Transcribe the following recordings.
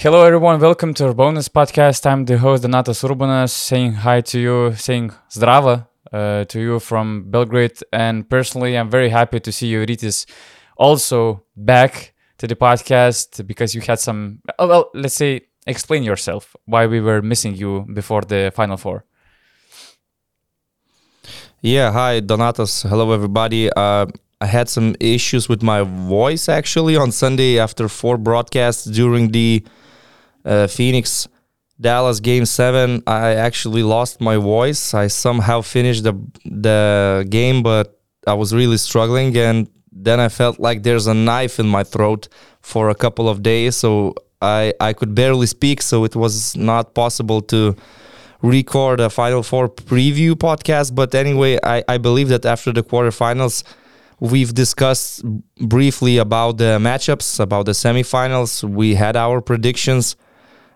Hello, everyone. Welcome to our bonus podcast. I'm the host Donatas Urbonas, saying hi to you, saying zdrava uh, to you from Belgrade. And personally, I'm very happy to see you, Rytis, also back to the podcast because you had some. Oh, well, let's say, explain yourself why we were missing you before the Final Four. Yeah, hi, Donatas. Hello, everybody. Uh, I had some issues with my voice actually on Sunday after four broadcasts during the Uh, Phoenix Dallas game seven. I actually lost my voice. I somehow finished the the game, but I was really struggling, and then I felt like there's a knife in my throat for a couple of days. So I I could barely speak, so it was not possible to record a Final Four preview podcast. But anyway, I, I believe that after the quarterfinals, we've discussed briefly about the matchups, about the semifinals. We had our predictions.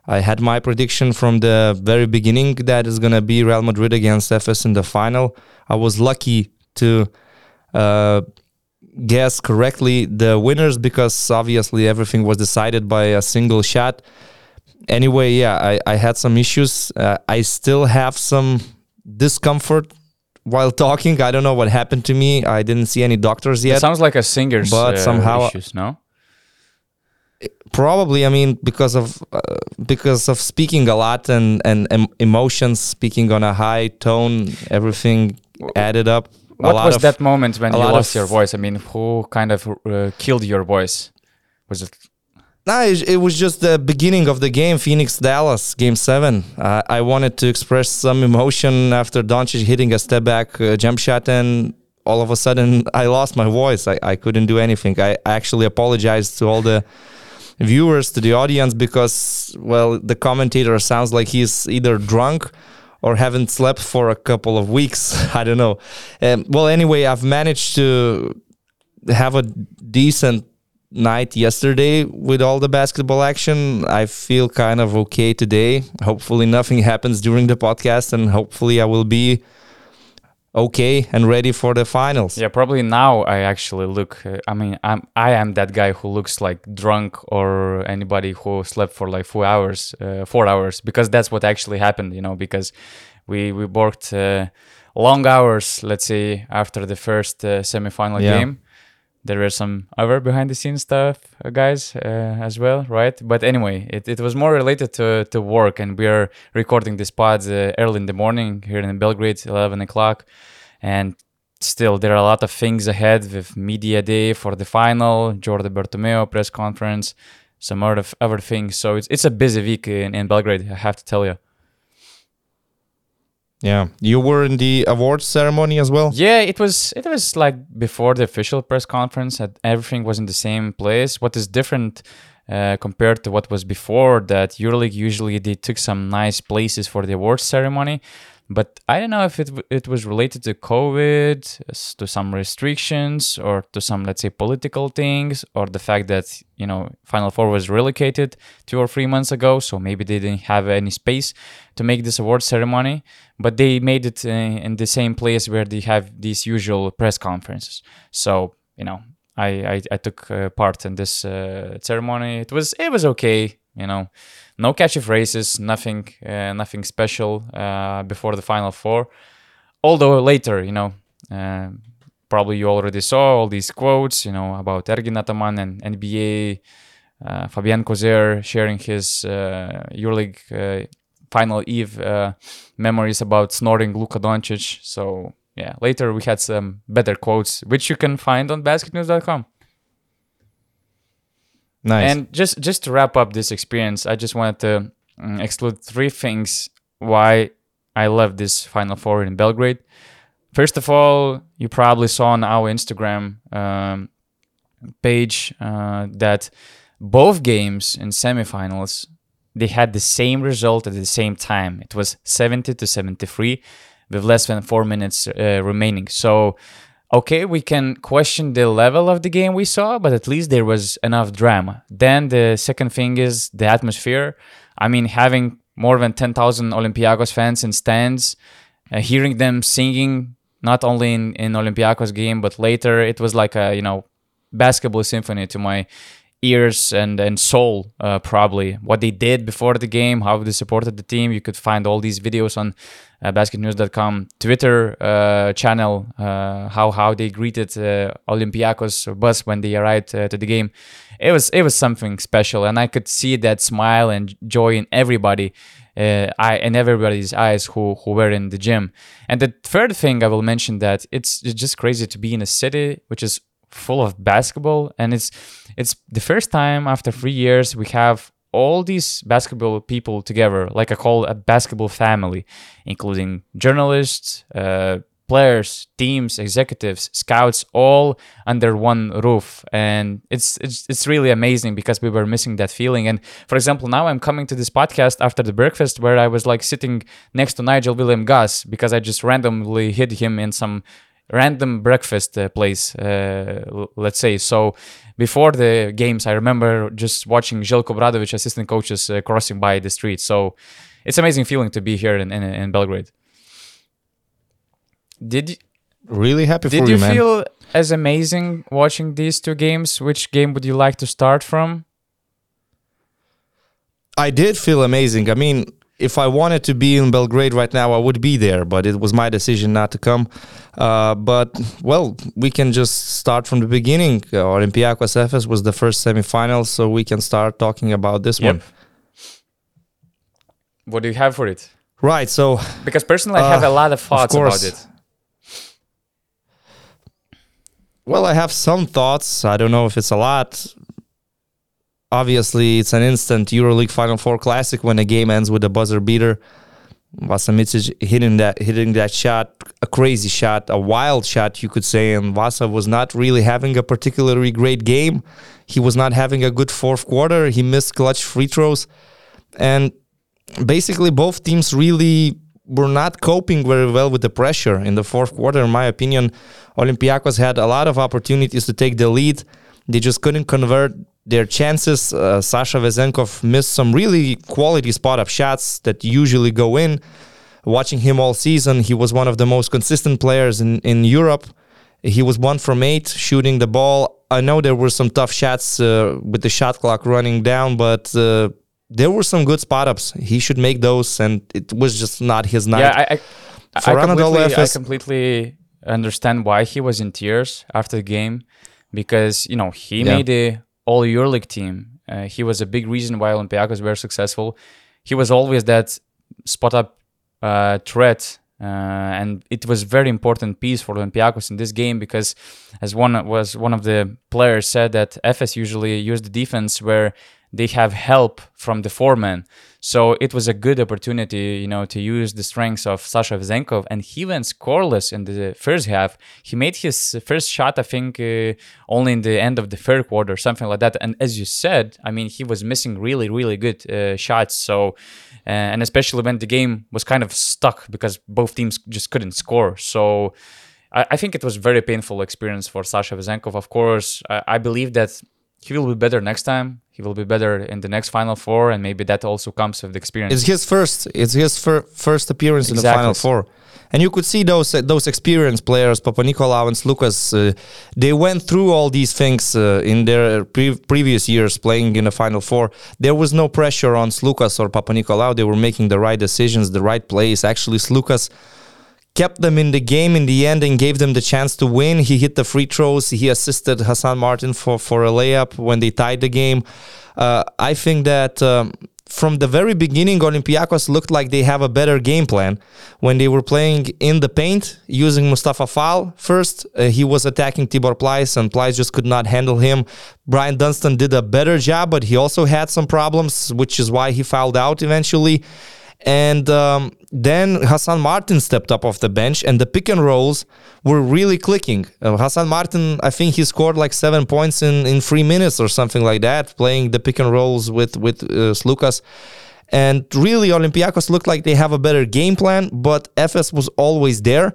I had my prediction from the very beginning that is going to be Real Madrid against Efes in the final. I was lucky to uh, guess correctly the winners because obviously everything was decided by a single shot anyway, yeah, I, I had some issues. Uh, I still have some discomfort while talking. I don't know what happened to me. I didn't see any doctors yet. It sounds like a singer's but uh, somehow issues, no? Probably, I mean, because of uh, because of speaking a lot and and em- emotions, speaking on a high tone, everything added up. A What was of- that moment when you lost your voice? I mean, who kind of uh, killed your voice? Was it No, it, it was just the beginning of the game, Phoenix Dallas, game seven. Uh, I wanted to express some emotion after Doncic hitting a step back uh, jump shot, and all of a sudden I lost my voice. I, I couldn't do anything. I actually apologized to all the viewers, to the audience, because, well, the commentator sounds like he's either drunk or haven't slept for a couple of weeks. I don't know. Um, well, anyway, I've managed to have a decent night yesterday with all the basketball action. I feel kind of okay today. Hopefully, nothing happens during the podcast, and hopefully, I will be okay and ready for the finals. Yeah, probably now I actually look. Uh, I mean, I'm I am that guy who looks like drunk or anybody who slept for like four hours, uh, four hours, because that's what actually happened. You know, because we we worked uh, long hours. Let's say after the first uh, semifinal Yeah. game. There were some other behind the scenes stuff, uh, guys, uh, as well, right? But anyway, it, it was more related to, to work, and we are recording this pod uh, early in the morning here in Belgrade, 11 o'clock. And still there are a lot of things ahead with media day for the final Jordi Bertomeu press conference some other, other things so it's, it's a busy week in, in belgrade i have to tell you Yeah, you were in the awards ceremony as well. yeah it was it was like before the official press conference and everything was in the same place. What is different uh, compared to what was before that euroleague usually they took some nice places for the awards ceremony but I don't know if it it was related to COVID, to some restrictions, or to some let's say political things, or the fact that you know Final Four was relocated two or three months ago, so maybe they didn't have any space to make this award ceremony. But they made it in the same place where they have these usual press conferences. So you know, I I, I took uh, part in this uh, ceremony. It was it was okay, you know no catchy phrases, nothing, uh, nothing special uh, before the final four. Although later, you know, uh, probably you already saw all these quotes, you know, about Ergin Ataman and NBA, uh, Fabien Causeur sharing his uh, EuroLeague uh, final eve uh, memories about snoring Luka Doncic. So yeah, later we had some better quotes, which you can find on basketnews.com. Nice. And just just to wrap up this experience, I just wanted to mm, exclude three things why I love this Final Four in Belgrade. First of all, you probably saw on our Instagram um, page uh, that both games in semifinals they had the same result at the same time. It was 70 to 73 with less than four minutes uh, remaining. So okay, we can question the level of the game we saw, but at least there was enough drama. Then the second thing is the atmosphere. I mean, having more than 10,000 Olympiacos fans in stands, uh, hearing them singing not only in, in Olympiacos game, but later, it was like a, you know, basketball symphony to my ears and and soul uh, probably. What they did before the game how they supported the team you could find all these videos on uh, basketnews.com twitter uh, channel uh, how how they greeted uh, olympiacos bus when they arrived uh, to the game. It was it was something special and i could see that smile and joy in everybody I, in everybody's eyes who who were in the gym. And the third thing i will mention that it's, it's just crazy to be in a city which is full of basketball and it's it's the first time after three years we have all these basketball people together like i call a basketball family including journalists uh, players teams executives scouts all under one roof. And it's, it's it's really amazing because we were missing that feeling. And for example now i'm coming to this podcast after the breakfast where i was like sitting next to Nigel Williams-Goss because i just randomly hit him in some random breakfast uh, place, uh, let's say. So before the games, I remember just watching Željko Obradović, assistant coaches, uh, crossing by the street. So it's amazing feeling to be here in, in, in Belgrade. Did you, Really happy did for you you, feel as amazing watching these two games? Which game would you like to start from? I did feel amazing. I mean, if I wanted to be in Belgrade right now, I would be there, but it was my decision not to come. Uh, but, well, we can just start from the beginning. Uh, Olympiacos Efes was the first semifinal, so we can start talking about this Yep. one. What do you have for it? Right, so Because personally, I have Uh, a lot of thoughts about course. it. Well, I have some thoughts. I don't know if it's a lot. Obviously, it's an instant EuroLeague Final Four classic when a game ends with a buzzer beater. Vasa Micic hitting that hitting that shot, a crazy shot, a wild shot, you could say. And Vasa was not really having a particularly great game. He was not having a good fourth quarter. He missed clutch free throws, and basically both teams really were not coping very well with the pressure in the fourth quarter. In my opinion, Olympiacos had a lot of opportunities to take the lead. They just couldn't convert their chances. Uh, Sasha Vezenkov missed some really quality spot up shots that usually go in. Watching him all season, he was one of the most consistent players in, in Europe. He was one from eight shooting the ball. I know there were some tough shots uh, with the shot clock running down, but uh, there were some good spot ups. He should make those, and it was just not his night. Yeah, I, I, For I, completely, I completely understand why he was in tears after the game because you know he Yeah. made the all EuroLeague team. Uh, he was a big reason why Olympiacos were successful. He was always that spot up uh, threat. Uh, and it was very important piece for Olympiacos in this game because, as one was one of the players said that Efes usually used the defense where they have help from the foreman. So it was a good opportunity, you know, to use the strengths of Sasha Vezenkov, and he went scoreless in the first half. He made his first shot, I think, uh, only in the end of the third quarter, something like that. And as you said, I mean, he was missing really, really good uh, shots. So, uh, and especially when the game was kind of stuck because both teams just couldn't score. So. I think it was very painful experience for Sasha Vezenkov. Of course, I believe that he will be better next time. He will be better in the next Final Four, and maybe that also comes with the experience. It's his first. It's his fir- first appearance in the final four, and you could see those uh, those experienced players, Papanikolaou and Slukas. Uh, they went through all these things uh, in their pre- previous years playing in the final four. There was no pressure on Slukas or Papanikolaou. They were making the right decisions, the right plays. Actually, Slukas kept them in the game in the end and gave them the chance to win. He hit the free throws. He assisted Hassan Martin for, for a layup when they tied the game. Uh, I think that um, from the very beginning, Olympiacos looked like they have a better game plan. When they were playing in the paint, using Mustafa Fall first, uh, he was attacking Tibor Pleiss, and Pleiss just could not handle him. Bryant Dunston did a better job, but he also had some problems, which is why he fouled out eventually. And um, then Hassan Martin stepped up off the bench, and the pick and rolls were really clicking. Uh, Hassan Martin, I think he scored like seven points in, in three minutes or something like that, playing the pick and rolls with with uh, Slukas. And really, Olympiacos looked like they have a better game plan, but Efes was always there.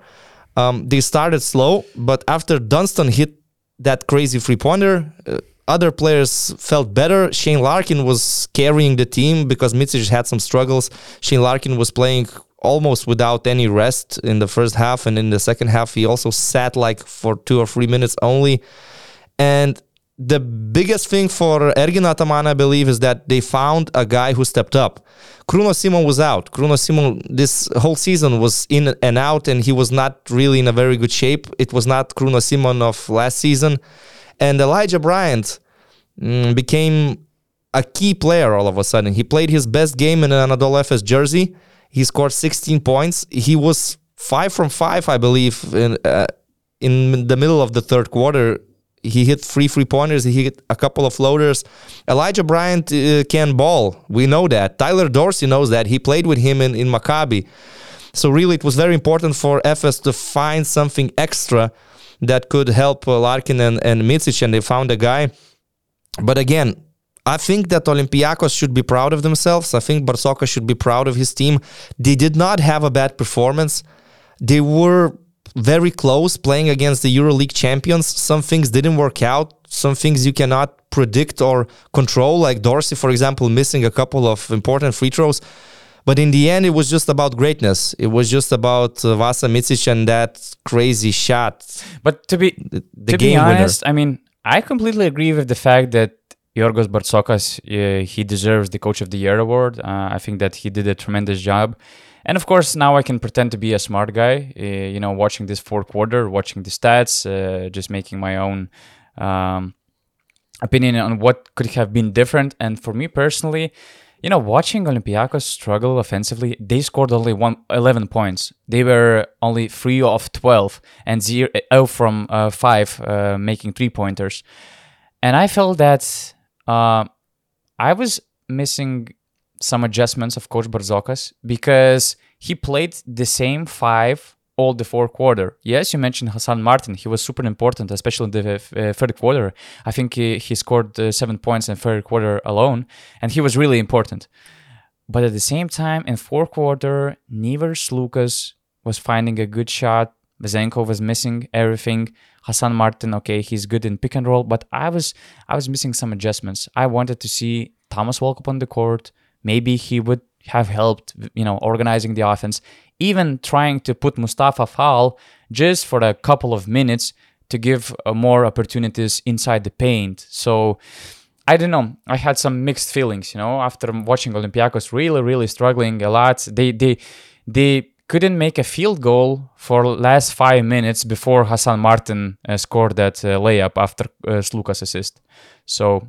Um, they started slow, but after Dunston hit that crazy three pointer, uh, other players felt better. Shane Larkin was carrying the team because Micic had some struggles. Shane Larkin was playing almost without any rest in the first half, and in the second half, he also sat like for two or three minutes only. And the biggest thing for Ergin Ataman, I believe, is that they found a guy who stepped up. Kruno Simon was out. Kruno Simon, this whole season was in and out, and he was not really in a very good shape. It was not Kruno Simon of last season. And Elijah Bryant mm, became a key player all of a sudden. He played his best game in an Anadolu jersey. He scored 16 points. He was five from five, I believe, in, uh, in the middle of the third quarter he hit three three pointers. He hit a couple of floaters. Elijah Bryant uh, can ball. We know that. Tyler Dorsey knows that. He played with him in, in Maccabi. So really, it was very important for Efes to find something extra that could help uh, Larkin and, and Micic, and they found a guy. But again, I think that Olympiacos should be proud of themselves. I think Bartzokas should be proud of his team. They did not have a bad performance. They were very close playing against the EuroLeague champions. Some things didn't work out. Some things you cannot predict or control, like Dorsey, for example, missing a couple of important free throws. But in the end, it was just about greatness. It was just about uh, Vasa Micic and that crazy shot. But to be the, the to be honest, winner. I mean, I completely agree with the fact that Yorgos Bartzokas, uh, he deserves the Coach of the Year award. Uh, I think that he did a tremendous job. And of course, now I can pretend to be a smart guy, uh, you know, watching this fourth quarter, watching the stats, uh, just making my own um, opinion on what could have been different. And for me personally, you know, watching Olympiacos struggle offensively, they scored only one, 11 points. They were only 3 of 12 and 0, 0 from uh, 5 uh, making three pointers. And I felt that uh, I was missing some adjustments of Coach Bartzokas because he played the same five all the fourth quarter. Yes, you mentioned Hassan Martin. He was super important, especially in the uh, third quarter. I think he, he scored uh, seven points in third quarter alone, and he was really important. But at the same time, in fourth quarter, neither Slukas was finding a good shot. Vezenkov was missing everything. Hassan Martin, okay, he's good in pick and roll, but I was I was missing some adjustments. I wanted to see Thomas Walkup on the court, maybe he would have helped, you know, organizing the offense, even trying to put Mustafa Fall just for a couple of minutes to give uh, more opportunities inside the paint. So I don't know. I had some mixed feelings, you know, after watching Olympiacos really, really struggling a lot. They they they couldn't make a field goal for last five minutes before Hassan Martin uh, scored that uh, layup after uh, Sluka's assist. So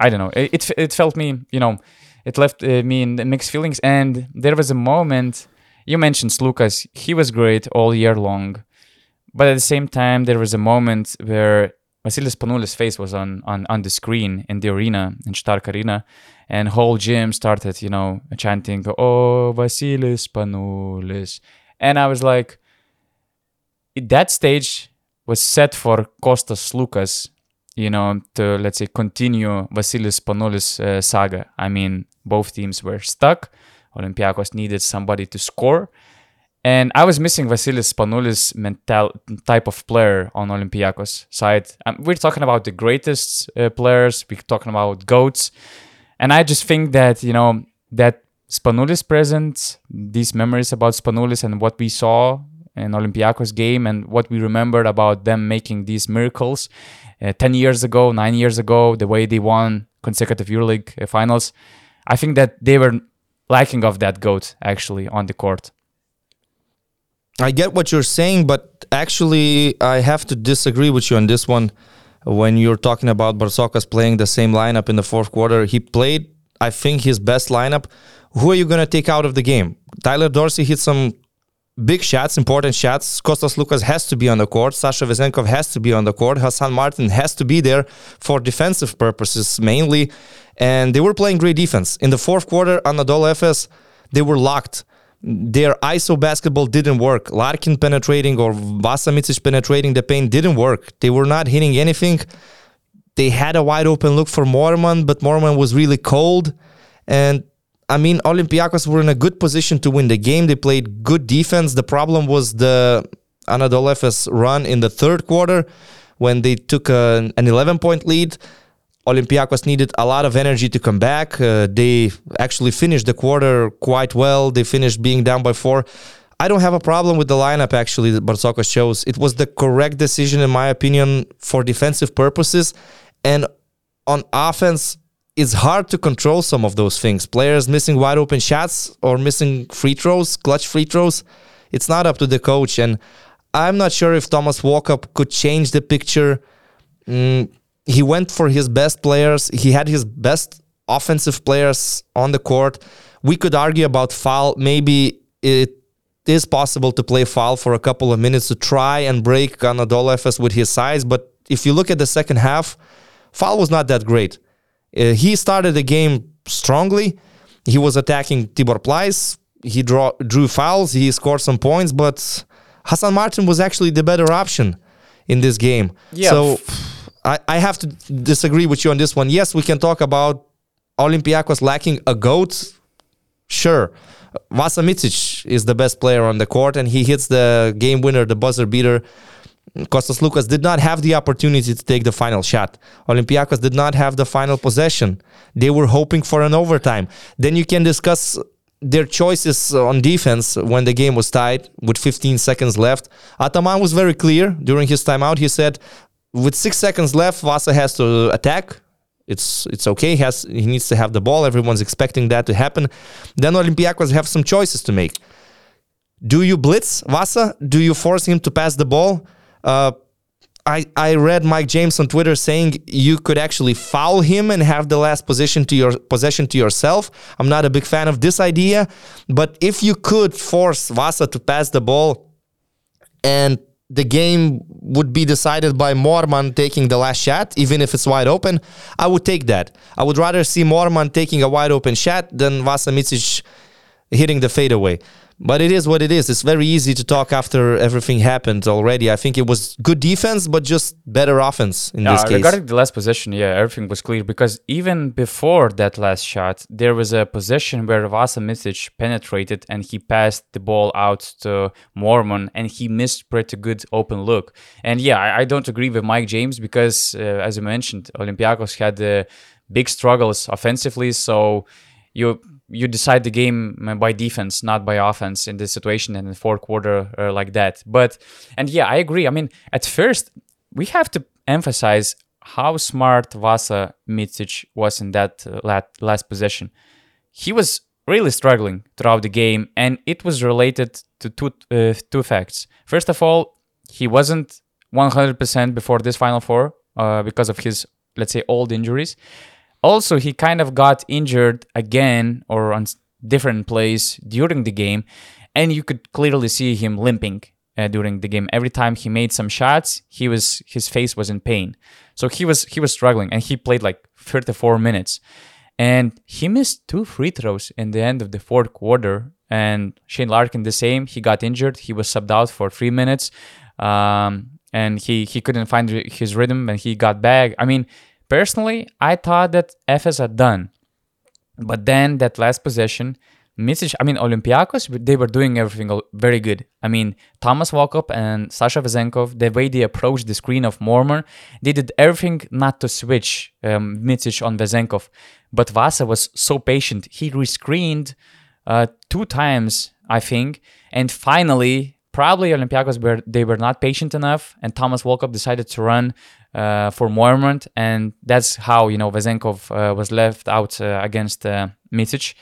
I don't know. It, it, it felt me, you know, it left uh, me in mixed feelings. And there was a moment you mentioned Slukas; he was great all year long, but at the same time there was a moment where Vasilis Spanoulis' face was on, on on the screen in the arena in Stark Arena, and whole gym started you know chanting "Oh Vasilis Spanoulis," and I was like, that stage was set for Kostas Slukas you know, to let's say continue Vasilis Spanoulis uh, saga. I mean, both teams were stuck. Olympiacos needed somebody to score. And I was missing Vasilis Spanoulis mental type of player on Olympiacos side. Um, we're talking about the greatest uh, players. We're talking about goats, and I just think that you know that Spanoulis presence, these memories about Spanoulis and what we saw in Olympiacos game and what we remembered about them making these miracles uh, 10 years ago, 9 years ago, the way they won consecutive EuroLeague uh, finals. I think that they were lacking of that goat actually on the court. I get what you're saying, but actually, I have to disagree with you on this one. When you're talking about Bartzokas playing the same lineup in the fourth quarter, he played, I think, his best lineup. Who are you going to take out of the game? Tyler Dorsey hit some big shots, important shots. Kostas Slukas has to be on the court. Sasha Vezenkov has to be on the court. Hassan Martin has to be there for defensive purposes mainly. And they were playing great defense. In the fourth quarter, Anadolu Efes, they were locked. Their ISO basketball didn't work. Larkin penetrating or Vasa Micic penetrating the paint didn't work. They were not hitting anything. They had a wide open look for Moerman, but Moerman was really cold. And I mean, Olympiacos were in a good position to win the game. They played good defense. The problem was the Anadolu Efes run in the third quarter when they took an, an 11 point lead. Olympiacos needed a lot of energy to come back. Uh, they actually finished the quarter quite well. They finished being down by four. I don't have a problem with the lineup actually that Bartzokas chose. It was the correct decision, in my opinion, for defensive purposes. And on offense, it's hard to control some of those things. Players missing wide open shots or missing free throws, clutch free throws. It's not up to the coach. And I'm not sure if Thomas Walkup could change the picture. Mm, he went for his best players. He had his best offensive players on the court. We could argue about Fall. Maybe it is possible to play Fall for a couple of minutes to try and break Anadolu Efes with his size. But if you look at the second half, Fall was not that great. Uh, he started the game strongly. He was attacking Tibor Pleiss. He draw, drew fouls. He scored some points, but Hassan Martin was actually the better option in this game. Yeah. So I, I have to disagree with you on this one. Yes, we can talk about Olympiacos lacking a GOAT. Sure. Vasa Micic is the best player on the court, and he hits the game winner, the buzzer beater. Kostas Slukas did not have the opportunity to take the final shot. Olympiacos did not have the final possession. They were hoping for an overtime. Then you can discuss their choices on defense when the game was tied with 15 seconds left. Ataman was very clear during his timeout. He said, with six seconds left, Vasa has to attack. It's it's okay. He has he needs to have the ball. Everyone's expecting that to happen. Then Olympiacos have some choices to make. Do you blitz Vasa? Do you force him to pass the ball? Uh, I, I read Mike James on Twitter saying you could actually foul him and have the last position to your possession to yourself. I'm not a big fan of this idea, but if you could force Vasa to pass the ball and the game would be decided by Moerman taking the last shot, even if it's wide open, I would take that. I would rather see Moerman taking a wide open shot than Vasa Micic hitting the fadeaway. But it is what it is. It's very easy to talk after everything happened already. I think it was good defense, but just better offense in this case. Regarding the last possession, yeah, everything was clear because even before that last shot, there was a possession where Vasa Micic penetrated and he passed the ball out to Moerman and he missed pretty good open look. And yeah, I, I don't agree with Mike James because, uh, as you mentioned, Olympiacos had uh, big struggles offensively. So you you decide the game by defense, not by offense in this situation and in the fourth quarter uh, like that. But and yeah, I agree. I mean, at first we have to emphasize how smart Vasa Micic was in that uh, last possession. He was really struggling throughout the game, and it was related to two uh, two facts. First of all, he wasn't 100% before this Final Four uh, because of his let's say old injuries. Also, he kind of got injured again or on different plays during the game, and you could clearly see him limping uh, during the game. Every time he made some shots, he was his face was in pain. So he was he was struggling, and he played like 34 minutes, and he missed two free throws in the end of the fourth quarter. And Shane Larkin the same. He got injured. He was subbed out for three minutes. Um, and he he couldn't find his rhythm and he got back. I mean, Personally, I thought that Efes are done. But then that last possession, Micic, I mean, Olympiacos, they were doing everything very good. I mean, Thomas Walkup and Sasha Vezenkov, the way they approached the screen of Moerman, they did everything not to switch um, Micic on Vezenkov. But Vasa was so patient. He rescreened uh, two times, I think. And finally, probably Olympiacos were they were not patient enough, and Thomas Walkup decided to run uh, for Moerman, and that's how you know Vezenkov uh, was left out uh, against uh, Micic.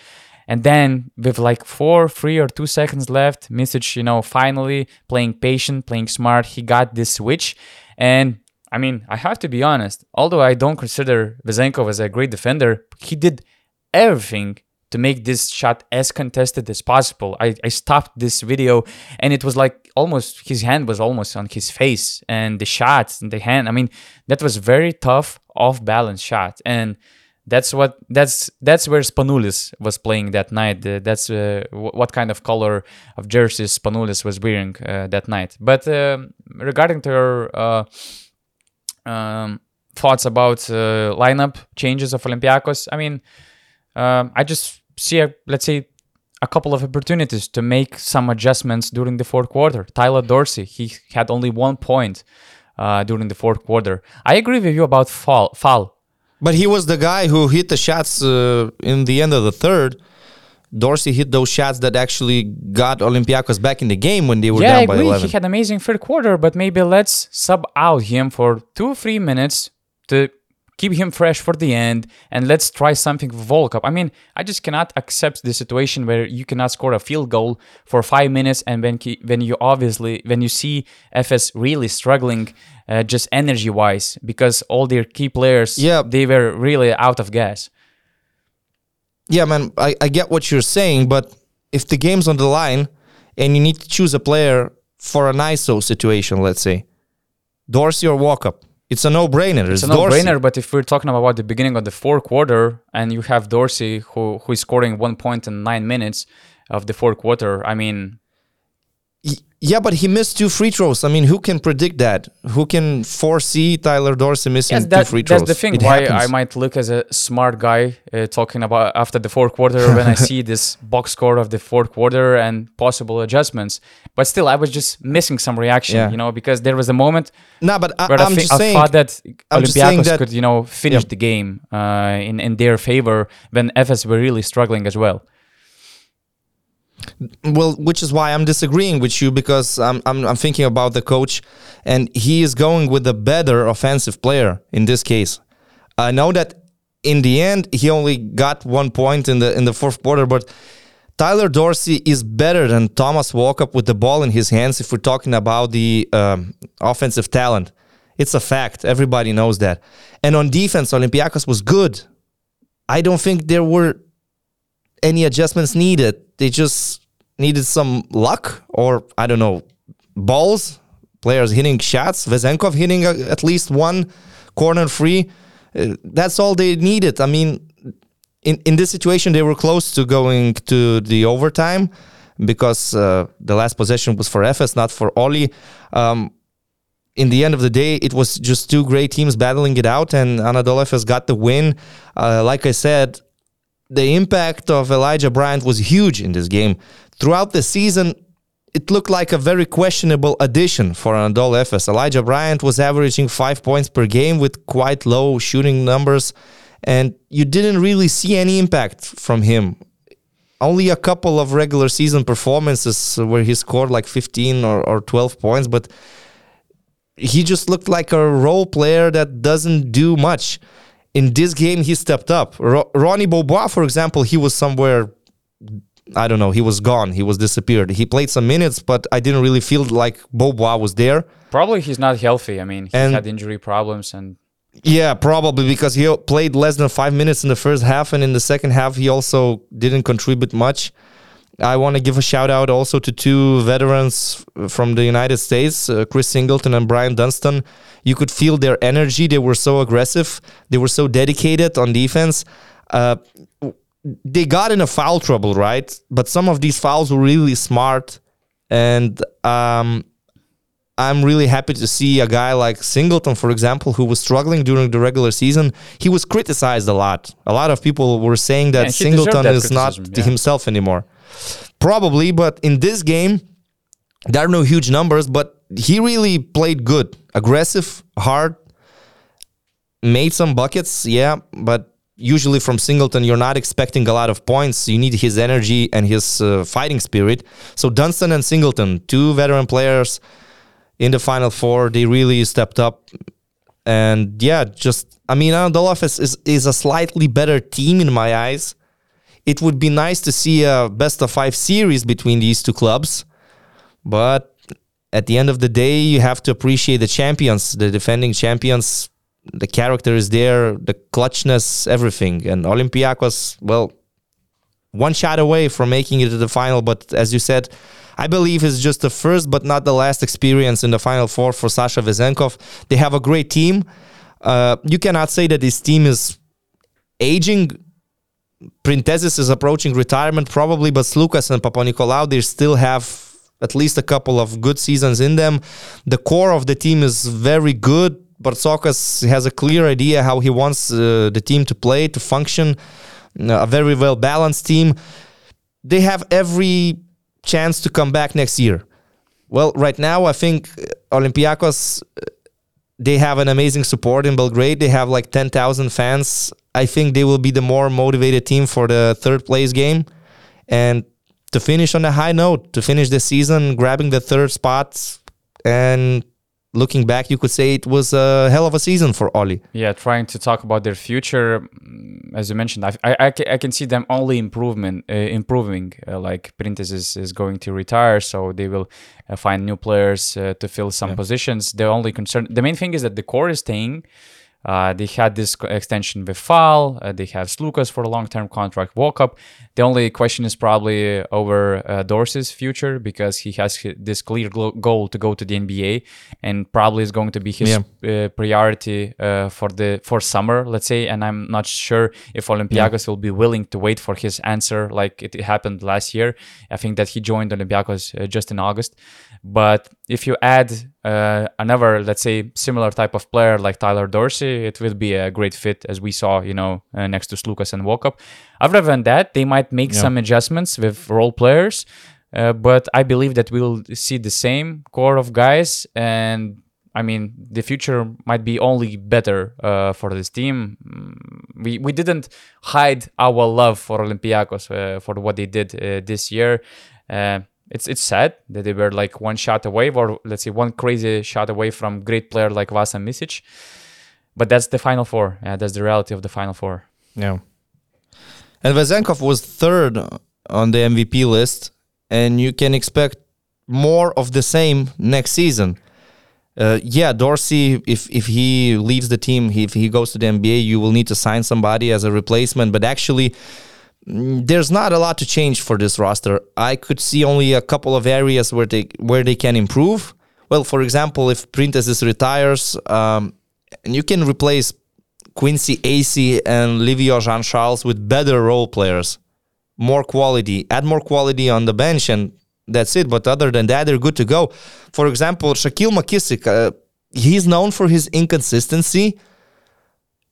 And then with like four, three or two seconds left, Micic, you know, finally playing patient, playing smart, he got this switch. And I mean, I have to be honest, although I don't consider Vezenkov as a great defender, he did everything to make this shot as contested as possible. I, I stopped this video and it was like almost his hand was almost on his face and the shots and the hand. I mean, that was very tough off balance shot. And that's what that's that's where Spanoulis was playing that night. Uh, that's uh, w- what kind of color of jerseys Spanoulis was wearing uh, that night. But um, regarding to your uh, um, thoughts about uh, lineup changes of Olympiacos, I mean, um, I just see, a, let's say, a couple of opportunities to make some adjustments during the fourth quarter. Tyler Dorsey, he had only one point uh, during the fourth quarter. I agree with you about Fall. Fall. But he was the guy who hit the shots uh, in the end of the third. Dorsey hit those shots that actually got Olympiacos back in the game when they were yeah, down I by agree. 11. He had amazing third quarter, but maybe let's sub out him for two, three minutes to keep him fresh for the end, and let's try something with Walkup. I mean, I just cannot accept the situation where you cannot score a field goal for five minutes, and when when you obviously when you see Efes really struggling, uh, just energy wise, because all their key players, Yeah. they were really out of gas. Yeah, man, I, I get what you're saying, but if the game's on the line and you need to choose a player for an ISO situation, let's say, Dorsey or Walkup, it's a no brainer. It's a no-brainer, but if we're talking about the beginning of the fourth quarter and you have Dorsey who who is scoring one point in nine minutes of the fourth quarter, I mean, Yeah, but he missed two free throws. I mean, who can predict that? Who can foresee Tyler Dorsey missing yes, two free throws? that's the thing. It why happens. I might look as a smart guy uh, talking about after the fourth quarter when I see this box score of the fourth quarter and possible adjustments. But still, I was just missing some reaction, Yeah. you know, because there was a moment No, but I, where I, I'm thi- just I saying. thought that I'm Olympiacos that- could, you know, finish Yeah. the game uh, in in their favor when Efes were really struggling as well. Well, which is why I'm disagreeing with you because I'm, I'm I'm thinking about the coach, and he is going with a better offensive player in this case. I know that in the end he only got one point in the in the fourth quarter, but Tyler Dorsey is better than Thomas Walkup with the ball in his hands. If we're talking about the um, offensive talent, it's a fact. Everybody knows that. And on defense, Olympiacos was good. I don't think there were any adjustments needed. They just needed some luck or I don't know, balls, players hitting shots, Vezenkov hitting a, at least one corner free. Uh, that's all they needed. I mean, in, in this situation, they were close to going to the overtime because uh, the last possession was for Efes, not for Oli. Um, in the end of the day, it was just two great teams battling it out, and Anadolu Efes got the win. Uh, like I said, the impact of Elijah Bryant was huge in this game. Throughout the season, it looked like a very questionable addition for Anadolu Efes. Elijah Bryant was averaging five points per game with quite low shooting numbers, and you didn't really see any impact from him. Only a couple of regular season performances where he scored like 15 or, or 12 points, but he just looked like a role player that doesn't do much. In this game, he stepped up. Ro- Ronnie Beaubois, for example, he was somewhere. I don't know. He was gone. He was disappeared. He played some minutes, but I didn't really feel like Beaubois was there. Probably he's not healthy. I mean, he And- had injury problems and Yeah, probably because he played less than five minutes in the first half, and in the second half, he also didn't contribute much. I want to give a shout out also to two veterans from the United States, uh, Chris Singleton and Bryant Dunston. You could feel their energy. They were so aggressive, they were so dedicated on defense. Uh, they got in a foul trouble, right? But some of these fouls were really smart. And um, I'm really happy to see a guy like Singleton, for example, who was struggling during the regular season. He was criticized a lot. A lot of people were saying that Yeah, Singleton that is not yeah. himself anymore. Probably, but in this game, there are no huge numbers, but he really played good, aggressive, hard, made some buckets, yeah, but usually from Singleton, you're not expecting a lot of points. You need his energy and his uh, fighting spirit. So Dunston and Singleton, two veteran players in the final four, they really stepped up. And yeah, just I mean, Anadolu is, is is a slightly better team in my eyes. It would be nice to see a best of five series between these two clubs, but at the end of the day, you have to appreciate the champions, the defending champions. The character is there, the clutchness, everything. And Olympiacos, well, one shot away from making it to the final. But as you said, I believe it's just the first but not the last experience in the final four for Sasha Vezenkov. They have a great team. Uh, you cannot say that this team is aging. Printezis is approaching retirement probably, but Slukas and Papanikolaou, they still have at least a couple of good seasons in them. The core of the team is very good. Bartzokas has a clear idea how he wants uh, the team to play, to function. Uh, a very well balanced team. They have every chance to come back next year. Well, right now, I think uh, Olympiacos, uh, they have an amazing support in Belgrade. They have like 10,000 fans. I think they will be the more motivated team for the third place game. And to finish on a high note, to finish the season grabbing the third spot and looking back, you could say it was a hell of a season for Oli. Yeah, trying to talk about their future, mm, as you mentioned, I, I, I, can see them only improvement, uh, improving. Uh, like Printezis, is going to retire, so they will uh, find new players uh, to fill some positions. The only concern, the main thing is that the core is staying. Uh, they had this extension with Fall. Uh, they have Slukas for a long-term contract. Walkup. The only question is probably over uh, Dorsey's future because he has this clear goal to go to the NBA, and probably is going to be his uh, priority uh, for the for summer, let's say. And I'm not sure if Olympiacos will be willing to wait for his answer, like it happened last year. I think that he joined Olympiacos uh, just in August. But if you add uh, another, let's say, similar type of player like Tyler Dorsey, it will be a great fit, as we saw, you know, uh, next to Slukas and Walkup. Other than that, they might make some adjustments with role players, uh, but I believe that we'll see the same core of guys, and I mean, the future might be only better uh, for this team. Mm, We we didn't hide our love for Olympiacos uh, for what they did uh, this year. It's it's sad that they were like one shot away, or let's say one crazy shot away from great player like Vasa Micic. But that's the final four. Yeah, that's the reality of the final four. Yeah. And Vezenkov was third on the MVP list, and you can expect more of the same next season. Uh, yeah, Dorsey, if if he leaves the team, if he goes to the NBA, you will need to sign somebody as a replacement. But actually, there's not a lot to change for this roster. I could see only a couple of areas where they where they can improve. Well, for example, if Printezis retires, um, and you can replace Quincy Acy and Livio Jean Charles with better role players, more quality, add more quality on the bench, and that's it. But other than that, they're good to go. For example, Shaquielle McKissic, uh, he's known for his inconsistency.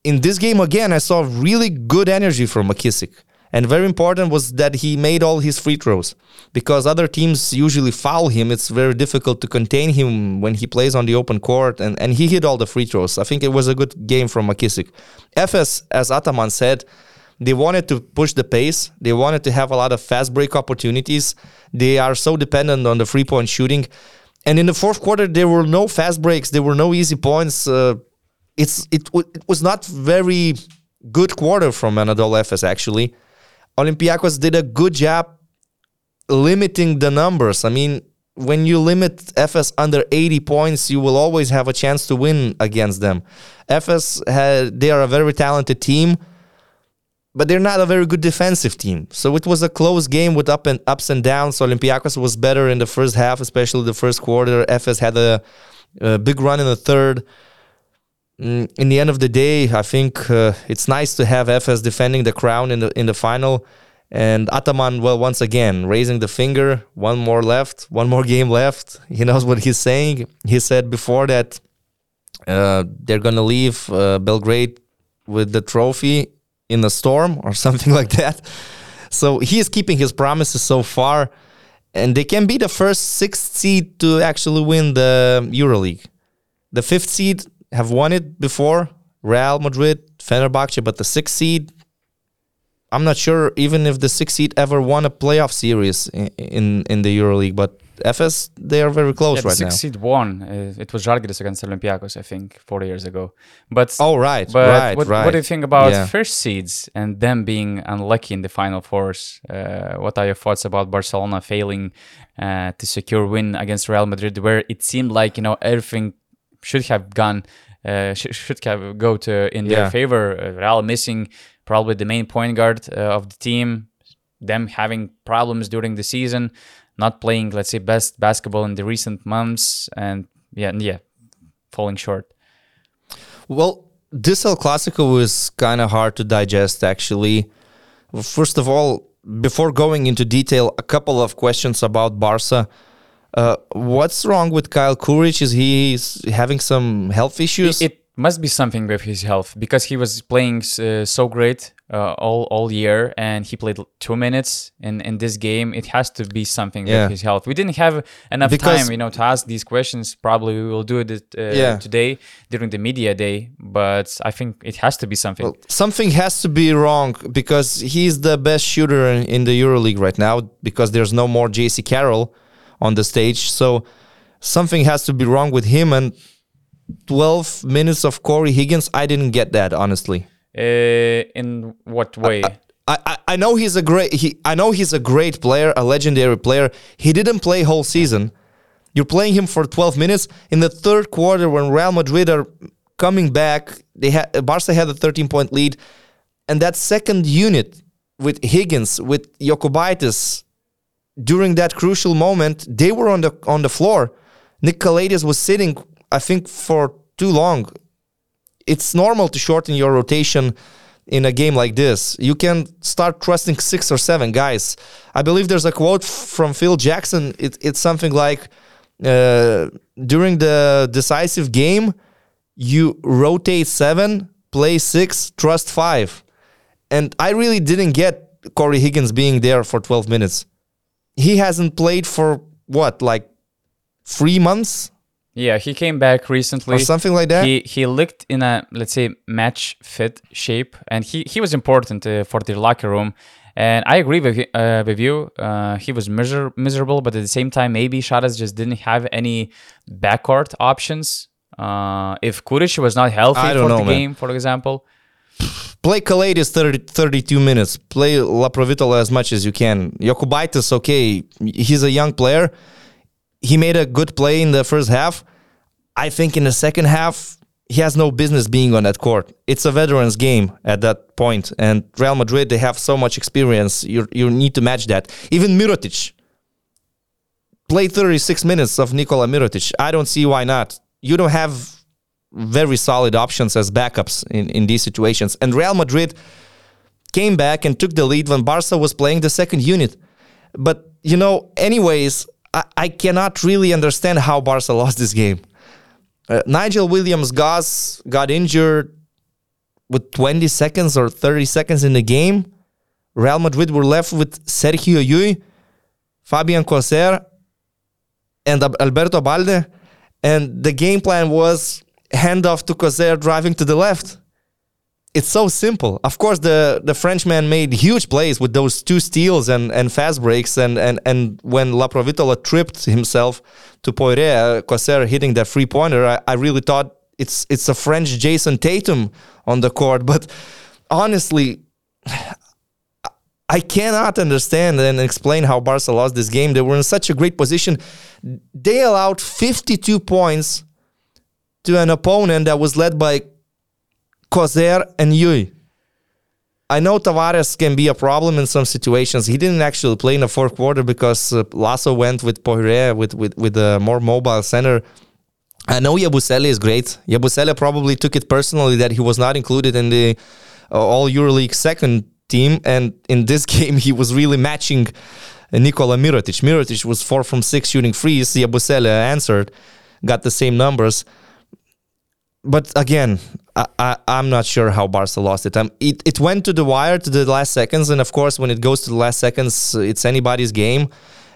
In this game, again, I saw really good energy from McKissick. And very important was that he made all his free throws because other teams usually foul him. It's very difficult to contain him when he plays on the open court, and, and he hit all the free throws. I think it was a good game from McKissic. Efes, as Ataman said, they wanted to push the pace. They wanted to have a lot of fast break opportunities. They are so dependent on the free point shooting. And in the fourth quarter, there were no fast breaks. There were no easy points. Uh, it's it, it was not very good quarter from Anadolu Efes actually. Olympiacos did a good job limiting the numbers. I mean, when you limit Efes under 80 points, you will always have a chance to win against them. Efes had, they are a very talented team, but they're not a very good defensive team. So it was a close game with up and ups and downs. Olympiacos was better in the first half, especially the first quarter. Efes had a, a big run in the third. Mm, in the end of the day, I think uh, it's nice to have Efes defending the crown in the in the final. And Ataman, well, once again, raising the finger. One more left, one more game left. He knows what he's saying. He said before that uh, they're gonna leave uh, Belgrade with the trophy in a storm or something like that. So he is keeping his promises so far, and they can be the first sixth seed to actually win the EuroLeague. The fifth seed have won it before, Real Madrid, Fenerbahce, but the sixth seed, I'm not sure even if the sixth seed ever won a playoff series in in, in the EuroLeague. But Efes, they are very close Yeah, the right now. sixth seed won. Uh, it was Žalgiris against Olympiacos, I think, four years ago. But Oh right, But right, what, right. what do you think about Yeah. first seeds and them being unlucky in the final fours? Uh, what are your thoughts about Barcelona failing uh, to secure win against Real Madrid, where it seemed like you know everything should have gone, uh, sh- should have go to in Yeah. their favor. Uh, Real missing probably the main point guard uh, of the team, them having problems during the season, not playing let's say best basketball in the recent months, and yeah, yeah, falling short. Well, this El Clasico was kind of hard to digest, actually. First of all, before going into detail, a couple of questions about Barca. Uh, what's wrong with Kyle Kuric? Is he having some health issues? It, it must be something with his health because he was playing uh, so great uh, all all year, and he played two minutes in in this game. It has to be something Yeah. with his health. We didn't have enough Because- time, you know, to ask these questions. Probably we will do it uh, Yeah. today during the media day, but I think it has to be something. Well, something has to be wrong because he's the best shooter in, in the EuroLeague right now because there's no more Jaycee Carroll on the stage. So something has to be wrong with him. And 12 minutes of Cory Higgins. I didn't get that honestly. Uh, in what way? I, I, I know he's a great he I know he's a great player, a legendary player. He didn't play whole season. You're playing him for 12 minutes in the third quarter when Real Madrid are coming back. They had Barca had a 13 point lead, and that second unit with Higgins with Jokubaitis during that crucial moment, they were on the on the floor. Nick Calathes was sitting, I think, for too long. It's normal to shorten your rotation in a game like this. You can start trusting six or seven guys. I believe there's a quote from Phil Jackson. It, it's something like uh, during the decisive game, you rotate seven, play six, trust five. And I really didn't get Cory Higgins being there for 12 minutes. He hasn't played for what, like three months yeah, he came back recently or something like that? He he looked in a let's say match fit shape, and he he was important uh, for the locker room. And I agree with uh, with you. Uh, he was miser- miserable, but at the same time, maybe Sharas just didn't have any backcourt options. Uh, if Kuric was not healthy for know, the man. game, for example, Play Calathes 30, 32 minutes. Play Laprovittola as much as you can. Jokubaitis, okay, he's a young player. He made a good play in the first half. I think in the second half, he has no business being on that court. It's a veterans game at that point, and Real Madrid they have so much experience. You you need to match that. Even Mirotic played 36 minutes of Nikola Mirotic. I don't see why not. You don't have very solid options as backups in, in these situations. And Real Madrid came back and took the lead when Barca was playing the second unit. But, you know, anyways, I, I cannot really understand how Barca lost this game. Uh, Nigel Williams Goss got injured with 20 seconds or 30 seconds in the game. Real Madrid were left with Sergio Llull, Fabien Causeur, and Alberto Abalde. And the game plan was handoff to Causeur driving to the left. It's so simple. Of course, the, the Frenchman made huge plays with those two steals and, and fast breaks. And, and, and when Laprovittola tripped himself to Poirier, uh, Causeur hitting that free pointer, I, I really thought it's it's a French Jayson Tatum on the court. But honestly, I cannot understand and explain how Barca lost this game. They were in such a great position. They allowed 52 points to an opponent that was led by Causeur and Llull. I know Tavares can be a problem in some situations. He didn't actually play in the fourth quarter because uh, Laso went with Poirier with with with a more mobile center. I know Yabusele is great. Yabusele probably took it personally that he was not included in the uh, All EuroLeague second team, and in this game he was really matching Nikola Mirotic. Mirotic was four from six shooting frees. Yabusele answered, got the same numbers. But again, I, I'm not sure how Barca lost it. Um, it. It went to the wire to the last seconds, and of course, when it goes to the last seconds, it's anybody's game.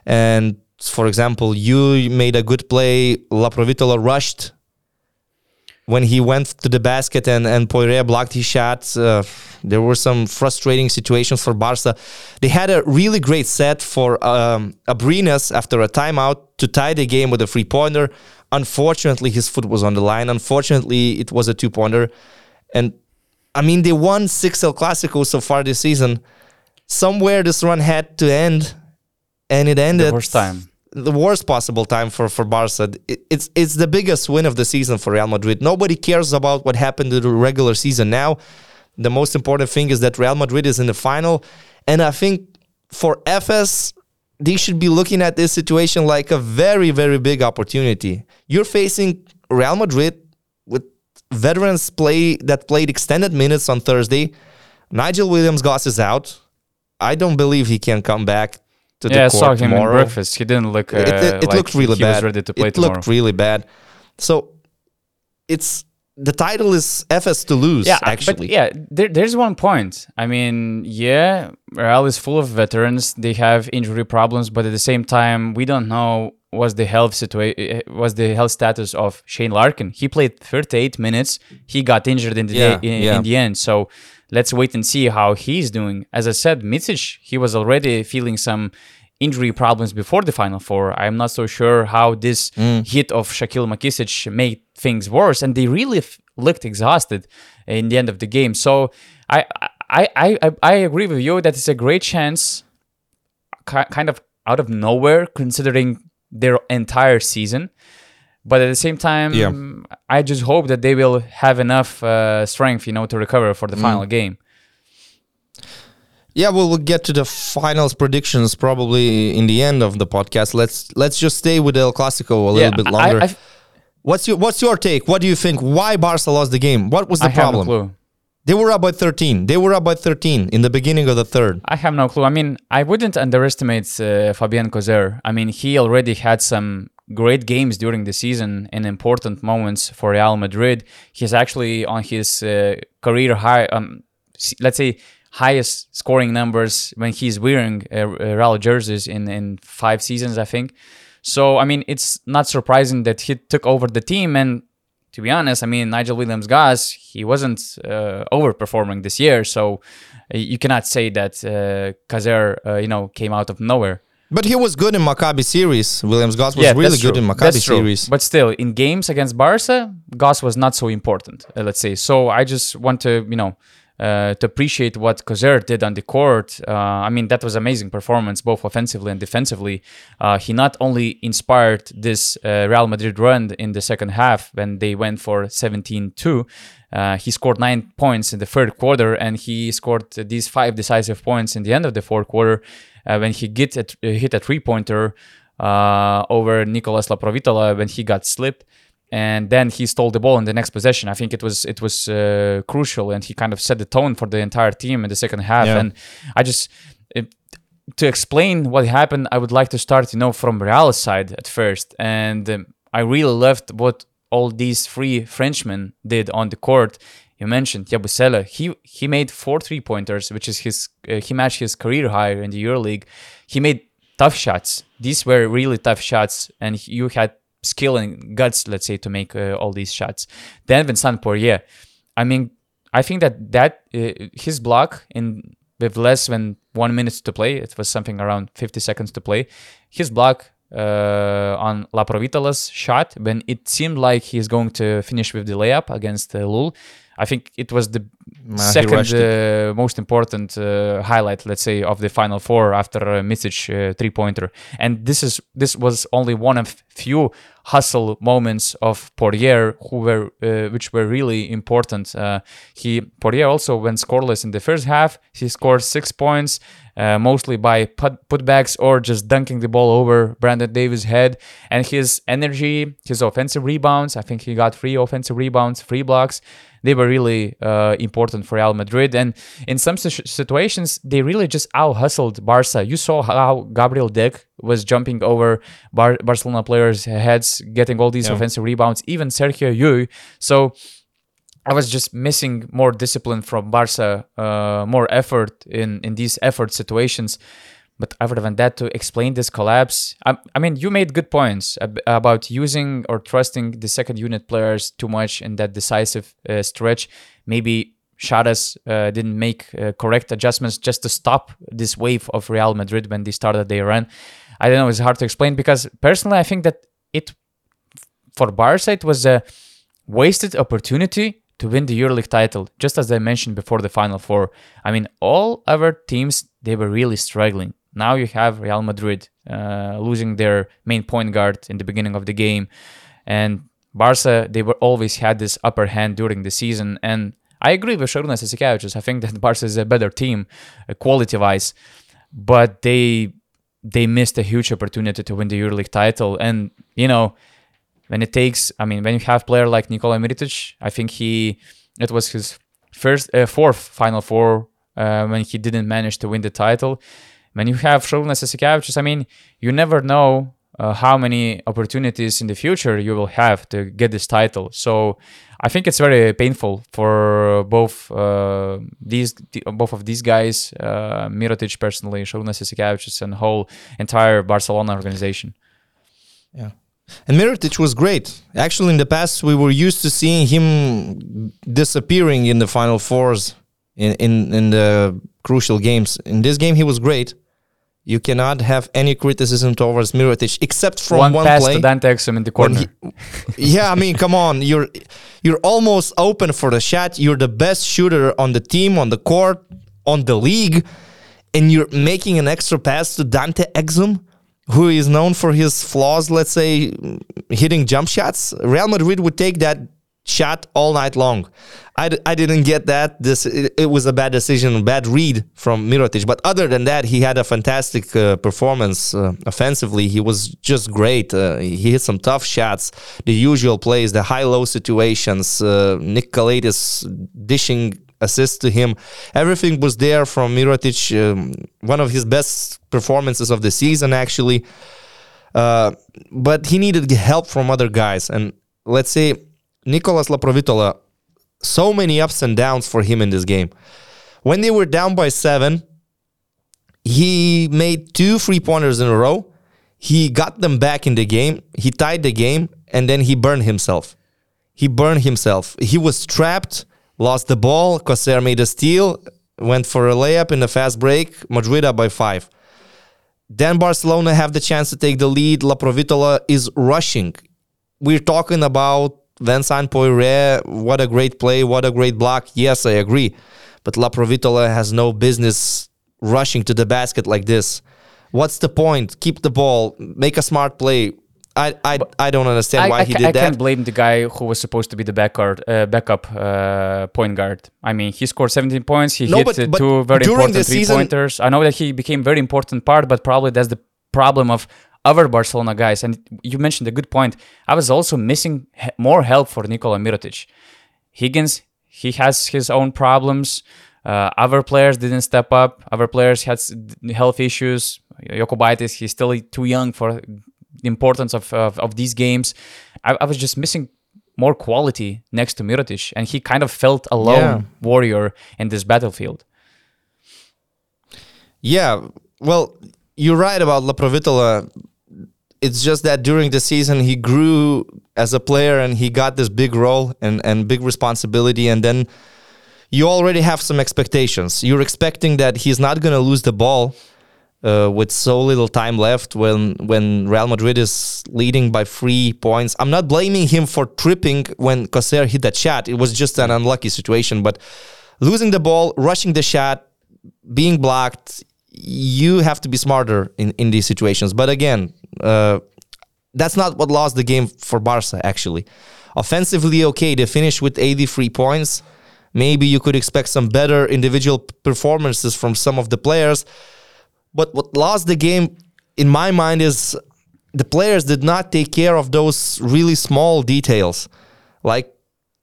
And for example, you made a good play. Laprovittola rushed when he went to the basket and, and Poirier blocked his shot. Uh, there were some frustrating situations for Barca. They had a really great set for um, Abrines after a timeout to tie the game with a free pointer. Unfortunately, his foot was on the line. Unfortunately, it was a two pointer. And I mean, they won six El Clasico so far this season. Somewhere this run had to end, and it ended the worst time. The worst possible time for for Barca. It- It's it's the biggest win of the season for Real Madrid. Nobody cares about what happened in the regular season now. The most important thing is that Real Madrid is in the final, and I think for Efes they should be looking at this situation like a very very big opportunity. You're facing Real Madrid with veterans play that played extended minutes on Thursday. Nigel Williams Goss is out. I don't believe he can come back to Yeah, I saw court him tomorrow in breakfast. He didn't look. Uh, it, it, it like looked really he bad. was ready to play it tomorrow. looked really bad. So it's the title is Efes to lose. yeah, actually. But yeah, there, there's one point. I mean, yeah, Real is full of veterans. They have injury problems, but at the same time, we don't know was the health situation was the health status of Shane Larkin. He played 38 minutes. He got injured in the Yeah, day, in, yeah. in the end. So let's wait and see how he's doing. As I said, Micic, he was already feeling some injury problems before the Final Four. I'm not so sure how this mm. hit of Shaquielle McKissic made things worse, and they really f- looked exhausted in the end of the game. So I I I I, I agree with you that it's a great chance, ki- kind of out of nowhere, considering their entire season. But at the same time, Yeah. I just hope that they will have enough uh, strength, you know, to recover for the final game. Yeah, we'll, we'll get to the finals predictions probably in the end of the podcast. Let's let's just stay with El Clasico a little bit longer. I, what's your What's your take? What do you think? Why Barca lost the game? What was the I have no problem? They were up by 13. They were up by 13 in the beginning of the third. I have no clue. I mean, I wouldn't underestimate uh, Fabien Causeur. I mean, he already had some great games during the season and important moments for Real Madrid. He's actually on his uh, career high, um, let's say, highest scoring numbers when he's wearing uh, uh, Real jerseys in, in five seasons, I think. So, I mean, it's not surprising that he took over the team and to be honest, I mean Nigel Williams Goss, he wasn't uh, overperforming this year, so you cannot say that uh, Causeur, uh, you know, came out of nowhere. But he was good in Maccabi series. Williams Goss was yeah, really good in Maccabi series. But still, in games against Barca, Goss was not so important. uh, let's say. So I just want to, you know, uh, to appreciate what Causeur did on the court. Uh, I mean, that was amazing performance, both offensively and defensively. Uh, he not only inspired this uh, Real Madrid run in the second half when they went for 17-2. Uh, he scored nine points in the third quarter, and he scored these five decisive points in the end of the fourth quarter uh, when he get a, hit a three-pointer over Nicolas Laprovittola when he got slipped and then he stole the ball in the next possession. I think it was it was uh, crucial, and he kind of set the tone for the entire team in the second half. Yeah. And I just it, to explain what happened, I would like to start, you know, from Real's side at first, and um, I really loved what all these three Frenchmen did on the court. You mentioned Yabusele. He he made four three pointers, which is his uh, he matched his career high in the EuroLeague. He made tough shots. These were really tough shots, and you had skill and guts, let's say, to make uh, all these shots. Then Vincent Poirier. I mean, I think that that uh, his block in with less than one minute to play, it was something around 50 seconds to play. His block uh, on Laprovittola's shot when it seemed like he's going to finish with the layup against uh, Llull. I think it was the he second uh, most important uh, highlight, let's say, of the final four after uh, Micic uh, three pointer. And this is this was only one of few hustle moments of Poirier, who were uh, which were really important. Uh, he Poirier also went scoreless in the first half. He scored six points, uh, mostly by put putbacks or just dunking the ball over Brandon Davis' head. And his energy, his offensive rebounds. I think he got three offensive rebounds, three blocks they were really uh, important for Real Madrid. And in some situations, they really just out hustled Barca. You saw how Gabriel Deck was jumping over Bar- Barcelona players' heads, getting all these Yeah. offensive rebounds, even Sergio Llull. So I was just missing more discipline from Barca, uh, more effort in, in these effort situations. But other than that, to explain this collapse, I, I mean, you made good points ab- about using or trusting the second unit players too much in that decisive uh, stretch. Maybe Charas uh, didn't make uh, correct adjustments just to stop this wave of Real Madrid when they started their run. I don't know, it's hard to explain because personally, I think that it, for Barca, it was a wasted opportunity to win the EuroLeague title, just as I mentioned before the Final Four. I mean, all other teams, they were really struggling. Now you have Real Madrid uh, losing their main point guard in the beginning of the game. And Barca, they were always had this upper hand during the season. And I agree with Šarūnas Jasikevičius. I think that Barca is a better team, uh, quality-wise. But they they missed a huge opportunity to win the EuroLeague title. And, you know, when it takes, I mean, when you have player like Nikola Mirotic, I think he, it was his first, uh, fourth Final Four uh, when he didn't manage to win the title. When you have Šarūnas Jasikevičius, I mean, you never know uh, how many opportunities in the future you will have to get this title. So I think it's very painful for both uh, these both of these guys, uh, Mirotic personally, Šarūnas Jasikevičius, and whole entire Barcelona organization. Yeah. And Mirotic was great. Actually, in the past, we were used to seeing him disappearing in the final fours in, in, in the crucial games. In this game, he was great. You cannot have any criticism towards Mirotic except from one, one, pass play. to Dante Exum in the corner. he- yeah, I mean, come on, you're you're almost open for the shot. You're the best shooter on the team, on the court, on the league, and you're making an extra pass to Dante Exum, who is known for his flaws. Let's say hitting jump shots. Real Madrid would take that shot all night long. I, d- I didn't get that. This it, it was a bad decision, bad read from Mirotic. But other than that, he had a fantastic uh, performance uh, offensively. He was just great. Uh, he hit some tough shots, the usual plays, the high-low situations. Uh, Nick Calathes dishing assists to him. Everything was there from Mirotic. Um, one of his best performances of the season, actually. Uh, but he needed help from other guys. And let's say Nicolas Laprovittola, so many ups and downs for him in this game. When they were down by seven, he made two free pointers in a row. He got them back in the game. He tied the game, and then he burned himself. He burned himself. He was trapped, lost the ball. Causeur made a steal, went for a layup in a fast break. Madrid up by five. Then Barcelona have the chance to take the lead. Laprovittola is rushing. We're talking about Vincent Poirier. What a great play. What a great block. Yes, I agree. But Laprovittola has no business rushing to the basket like this. What's the point? Keep the ball. Make a smart play. I I, I don't understand why I he did I that. I can't blame the guy who was supposed to be the back guard, uh, backup uh, point guard. I mean, he scored 17 points. He No, hit but- uh, but two very important three season- pointers. I know that he became very important part, but probably that's the problem of other Barcelona guys. And you mentioned a good point. I was also missing more help for Nikola Mirotic. Higgins, he has his own problems. Uh, other players didn't step up. Other players had health issues. Jokubaitis, he's still too young for the importance of, of, of these games. I, I was just missing more quality next to Mirotic, and he kind of felt a lone Yeah. warrior in this battlefield. Yeah, well, you're right about Laprovittola. It's just that during the season he grew as a player and he got this big role and, and big responsibility, and then you already have some expectations. You're expecting that he's not going to lose the ball uh, with so little time left when when Real Madrid is leading by three points. I'm not blaming him for tripping when Causeur hit that shot. It was just an unlucky situation, but losing the ball, rushing the shot, being blocked, you have to be smarter in, in these situations. But again, uh, that's not what lost the game for Barca, actually. Offensively, okay, they finished with 83 points. Maybe you could expect some better individual performances from some of the players. But what lost the game, in my mind, is the players did not take care of those really small details. Like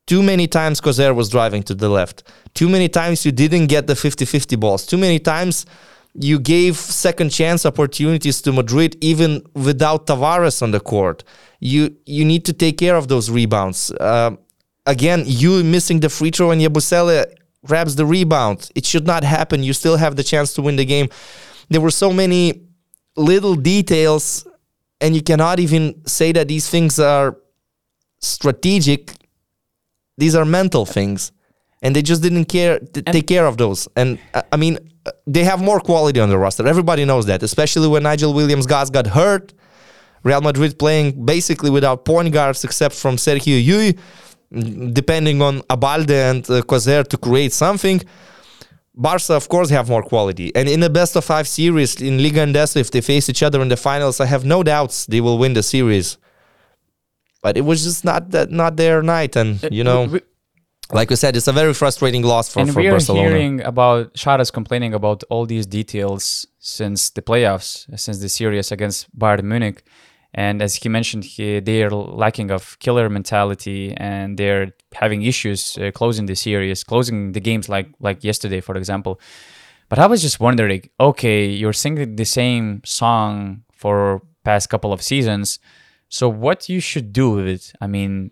too many times Causeur was driving to the left. Too many times you didn't get the 50 50 balls. Too many times you gave second chance opportunities to Madrid even without Tavares on the court. You you need to take care of those rebounds. Um again, you missing the free throw and Yabusele grabs the rebound. It should not happen. You still have the chance to win the game. There were so many little details, and you cannot even say that these things are strategic these are mental things and they just didn't care to take care of those. And uh, i mean uh, they have more quality on the roster. Everybody knows that especially when nigel williams Goss got hurt. Real madrid playing basically without point guards except from sergio Llull, depending on abalde and uh, Causeur to create something. Barca, of course, have more quality. And in the best of five series in Liga Endesa, if they face each other in the finals, I have no doubts they will win the series. But it was just not that not their night, and you know, We- like we said, it's a very frustrating loss for, and for we are Barcelona. hearing about Sharas complaining about all these details since the playoffs, since the series against Bayern Munich. And as he mentioned, he, they are lacking of killer mentality, and they're having issues uh, closing the series, closing the games like like yesterday, for example. But I was just wondering, okay, you're singing the same song for past couple of seasons, so what you should do with it? I mean,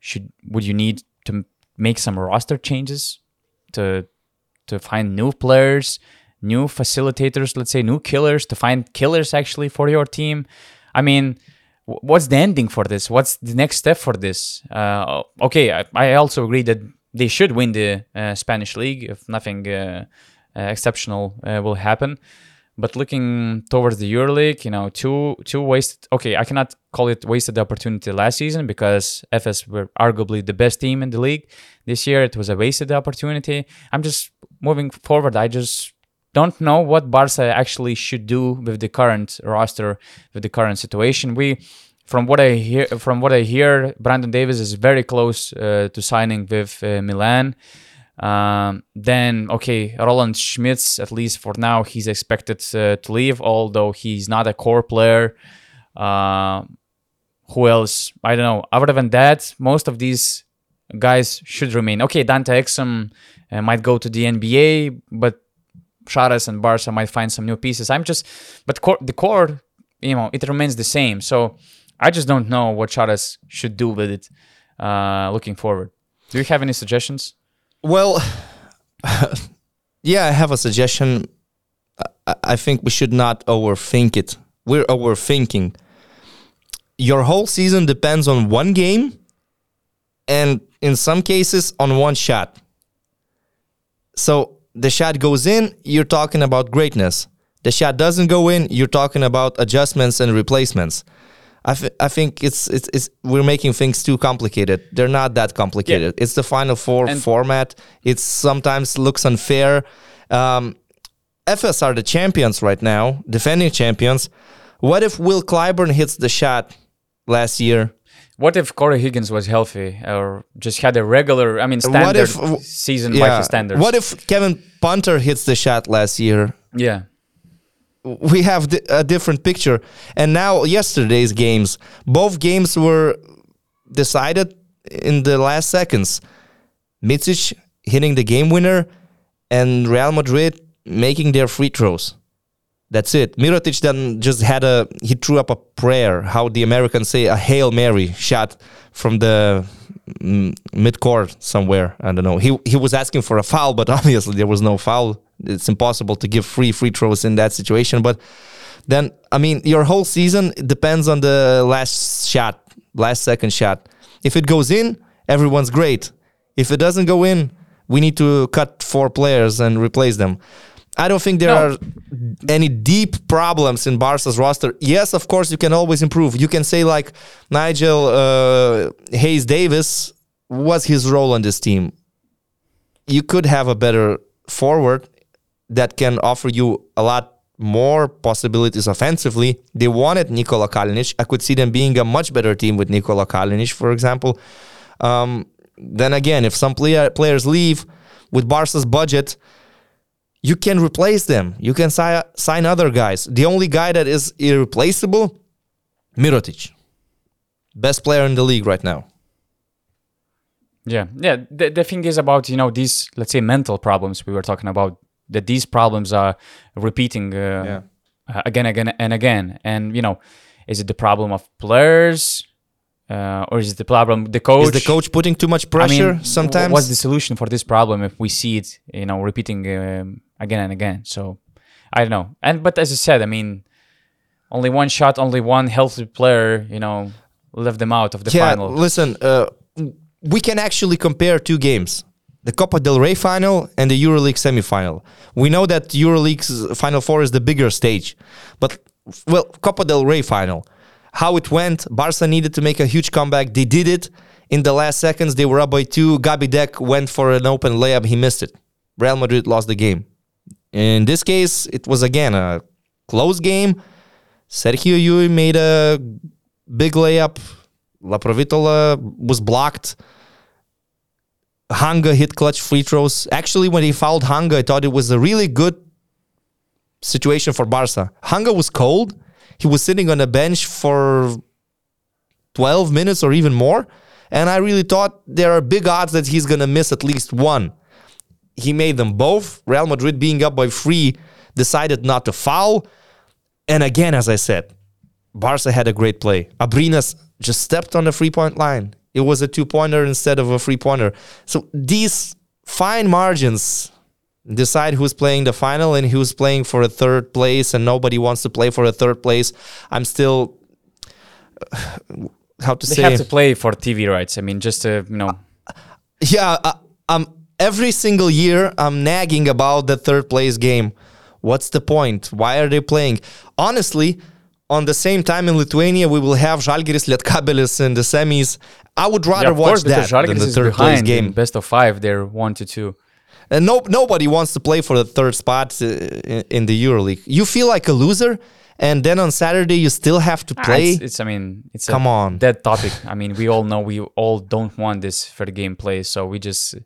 should would you need to make some roster changes to to find new players, new facilitators, let's say new killers, to find killers actually for your team? I mean, what's the ending for this? What's the next step for this? Uh, okay, I, I also agree that they should win the uh, Spanish league if nothing uh, uh, exceptional uh, will happen. But looking towards the EuroLeague, you know, two two wasted. Okay, I cannot call it wasted opportunity last season because Efes were arguably the best team in the league. This year, it was a wasted opportunity. I'm just moving forward. I just don't know what Barca actually should do with the current roster, with the current situation. We, from what I hear, from what I hear, Brandon Davis is very close uh, to signing with uh, Milan. Um, then okay, Roland Šmits, at least for now, he's expected uh, to leave, although he's not a core player. Uh, who else? I don't know. Other than that, most of these guys should remain. Okay, Dante Exum uh, might go to the NBA, but Shara's and Barca might find some new pieces. I'm just, but the core, you know, it remains the same. So I just don't know what Shara's should do with it uh, looking forward. Do you have any suggestions? Well, yeah, I have a suggestion. I, I think we should not overthink it. We're overthinking. Your whole season depends on one game, and in some cases, on one shot. So the shot goes in, you're talking about greatness. The shot doesn't go in, you're talking about adjustments and replacements. I, th- I think it's, it's it's we're making things too complicated. They're not that complicated. Yeah. It's the Final Four and format. It sometimes looks unfair. Um, Efes are the champions right now, defending champions. What if Will Clyburn hits the shot last year? What if Cory Higgins was healthy or just had a regular, I mean, standard if, season yeah, by his standards? What if Kevin Punter hits the shot last year? Yeah we have a different picture. And now yesterday's games, both games were decided in the last seconds. Micic hitting the game winner and Real Madrid making their free throws. That's it. Mirotic then just had a he threw up a prayer, how the Americans say a Hail Mary shot from the mm, mid court somewhere. I don't know. He he was asking for a foul, but obviously there was no foul it's impossible to give free free throws in that situation. But then, I mean, your whole season depends on the last shot, last second shot. If it goes in, everyone's great. If it doesn't go in, we need to cut four players and replace them. I don't think there no. are any deep problems in Barca's roster. Yes, of course, you can always improve. You can say like Nigel uh, Hayes Davis, what's his role on this team? You could have a better forward that can offer you a lot more possibilities offensively. They wanted Nikola Kalinic. I could see them being a much better team with Nikola Kalinic, for example. Um, then again, if some player, players leave with Barca's budget, you can replace them. You can si- sign other guys. The only guy that is irreplaceable, Mirotic, best player in the league right now. Yeah, yeah. The, the thing is about you know these let's say mental problems we were talking about that these problems are repeating uh, yeah. again, again, and again. And you know, is it the problem of players? Uh, or is it the problem the coach? Is the coach putting too much pressure I mean, sometimes? What's the solution for this problem if we see it, you know, repeating um, again and again? So I don't know. And but as I said, I mean, only one shot, only one healthy player, you know, left them out of the yeah, final. Listen, uh, we can actually compare two games the Copa del Rey final and the EuroLeague semifinal. We know that EuroLeague's final four is the bigger stage, but well, Copa del Rey final. How it went, Barca needed to make a huge comeback. They did it in the last seconds. They were up by two. Gabi Deck went for an open layup. He missed it. Real Madrid lost the game. In this case, it was again a close game. Sergio Llull made a big layup. Laprovittola was blocked. Hanga hit clutch free throws. Actually, when he fouled Hanga, I thought it was a really good situation for Barca. Hanga was cold. He was sitting on a bench for 12 minutes or even more. And I really thought there are big odds that he's going to miss at least one. He made them both. Real Madrid being up by three decided not to foul. And again, as I said, Barca had a great play. Abrines just stepped on the three point line. It was a two pointer instead of a three pointer. So these fine margins decide who's playing the final and who's playing for a third place, and nobody wants to play for a third place. I'm still how to they say they have to play for TV rights. I mean, just to you know. Yeah, uh, um, every single year I'm nagging about the third place game. What's the point? Why are they playing? Honestly, on the same time in Lithuania, we will have Žalgiris Lietkabelis in the semis. I would rather Yeah, of watch course, that than the is third place game. best of five. They're one to two. And no, nobody wants to play for the third spot uh, in, in the EuroLeague. You feel like a loser, and then on Saturday you still have to Ah, play. It's, it's I mean, it's Come a on. dead topic. I mean, we all know we all don't want this fair game play, so we just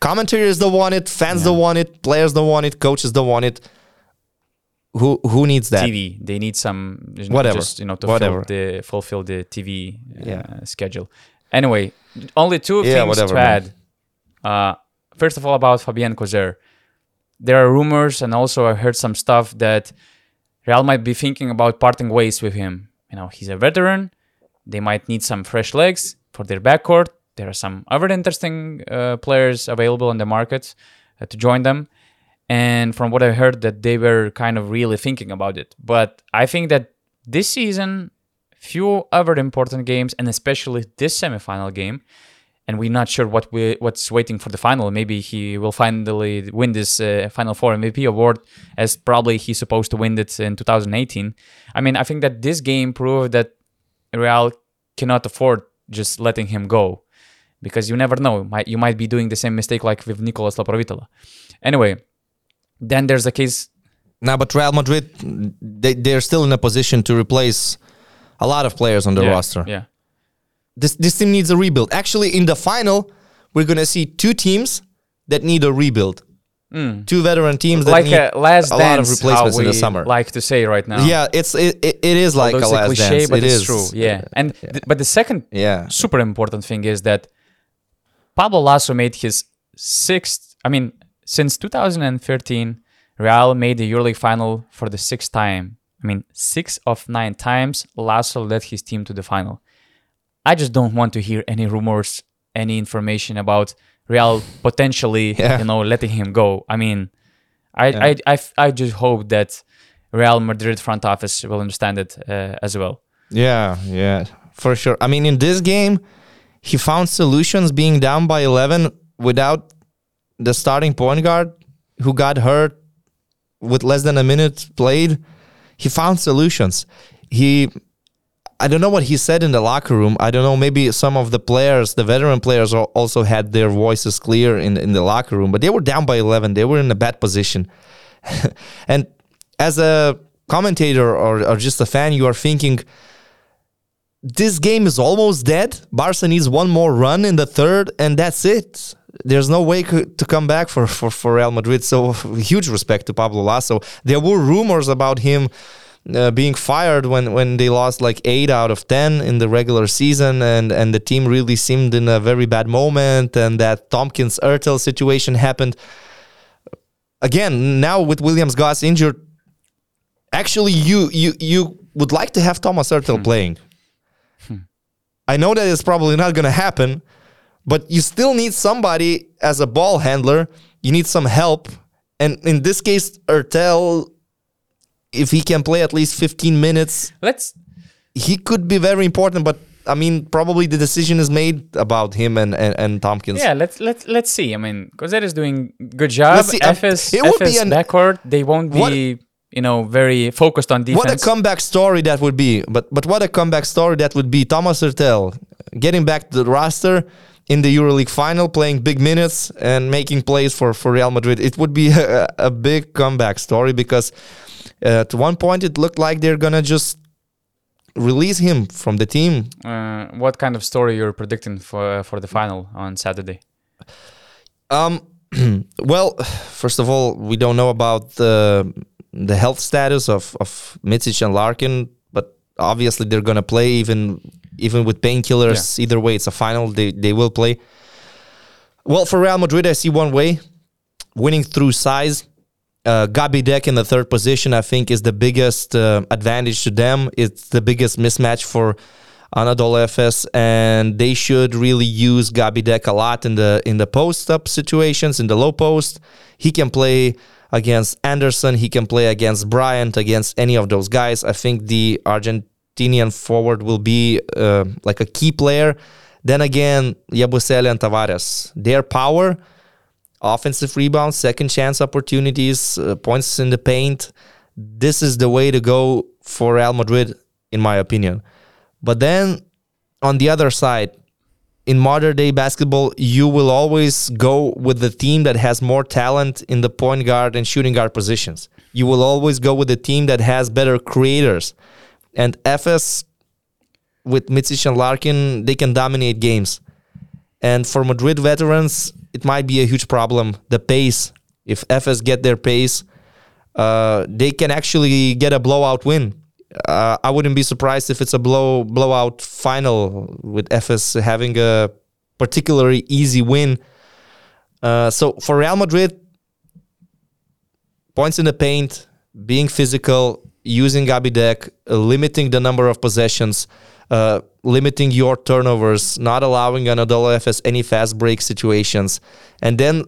Commentators don't want it, fans don't want it, players don't want it, coaches don't want it. Who who needs that? TV. They need some you know, Whatever. just you know to Whatever. Fill the, fulfill the TV uh, Yeah. schedule. Anyway, only two Yeah, things whatever, to add. Uh, first of all, about Fabien Causeur, there are rumors, and also I heard some stuff that Real might be thinking about parting ways with him. You know, he's a veteran. They might need some fresh legs for their backcourt. There are some other interesting uh, players available on the market uh, to join them. And from what I heard, that they were kind of really thinking about it. But I think that this season, few other important games, and especially this semifinal game, and we're not sure what we what's waiting for the final. Maybe he will finally win this uh, Final Four MVP award, as probably he's supposed to win it in 2018. I mean, I think that this game proved that Real cannot afford just letting him go, because you never know. You might be doing the same mistake like with Nicolas Laprovittola. Anyway, then there's a case Now, but Real Madrid, they they're still in a position to replace a lot of players on the yeah, roster. Yeah. This this team needs a rebuild. Actually, in the final, we're gonna see two teams that need a rebuild. Hmm. Two veteran teams that like need a last a lot of replacements in the summer. like to say right now. Yeah, it's it, it, it is like Although a last cliche, dance. but It it's is true. Yeah, and th- but the second Yeah. super important thing is that Pablo Laso made his sixth. I mean, since 2013, Real made the EuroLeague final for the sixth time. I mean, six of nine times Laso led his team to the final. I just don't want to hear any rumors, any information about Real potentially, Yeah. you know, letting him go. I mean, I, I, I, I just hope that Real Madrid front office will understand it uh, as well. Yeah, yeah, for sure. I mean, in this game, he found solutions being down by 11 without the starting point guard who got hurt with less than a minute played. He found solutions. He, I don't know what he said in the locker room. I don't know. Maybe some of the players, the veteran players, also had their voices clear in in the locker room. But they were down by 11. They were in a bad position. and as a commentator or, or just a fan, you are thinking, this game is almost dead. Barca needs one more run in the third, and that's it. There's no way co- to come back for, for, for Real Madrid. So, huge respect to Pablo Laso. There were rumors about him uh, being fired when, when they lost like eight out of 10 in the regular season, and, and the team really seemed in a very bad moment, and that Thompkins Heurtel situation happened. Again, now with Williams Goss injured, actually, you, you, you would like to have Thomas Heurtel playing. I know that it's probably not going to happen, but you still need somebody as a ball handler. You need some help. And in this case, Heurtel, if he can play at least 15 minutes, Let's he could be very important. But I mean, probably the decision is made about him and, and, and Thompkins. Yeah, let's let's let's see. I mean, Causeur is doing good job. Let's see, Efes, it would be an- backcourt. They won't What- be, you know, very focused on defense. What a comeback story that would be. But but what a comeback story that would be. Thomas Heurtel getting back to the roster in the EuroLeague final, playing big minutes and making plays for, for Real Madrid. It would be a, a big comeback story because at one point it looked like they're gonna just release him from the team. uh, what kind of story you're predicting for for the final on Saturday? Um, well, first of all, we don't know about the the health status of of Micic and Larkin, but obviously they're gonna play even even with painkillers. Either way, it's a final. They they will play. Well, for Real Madrid, I see one way: winning through size. Uh, Gabi Deck in the third position, I think, is the biggest uh, advantage to them. It's the biggest mismatch for Anadolu Efes, and they should really use Gabi Deck a lot in the in the post up situations, in the low post. He can play against Anderson. He can play against Bryant, against any of those guys. I think the Argentinian forward will be uh, like a key player. Then again, Yabusele and Tavares, their power offensive rebounds, second chance opportunities, uh, points in the paint. This is the way to go for Real Madrid, in my opinion. But then on the other side, in modern day basketball, you will always go with the team that has more talent in the point guard and shooting guard positions. You will always go with the team that has better creators. And Efes with Micic and Larkin, they can dominate games. And for Madrid veterans, it might be a huge problem. The pace, if Efes get their pace, uh, they can actually get a blowout win. Uh, I wouldn't be surprised if it's a blow blowout final with Efes having a particularly easy win. Uh, so for Real Madrid, points in the paint, being physical, using Gabi Deck, uh, limiting the number of possessions, uh, limiting your turnovers, not allowing Anadolu Efes any fast break situations. And then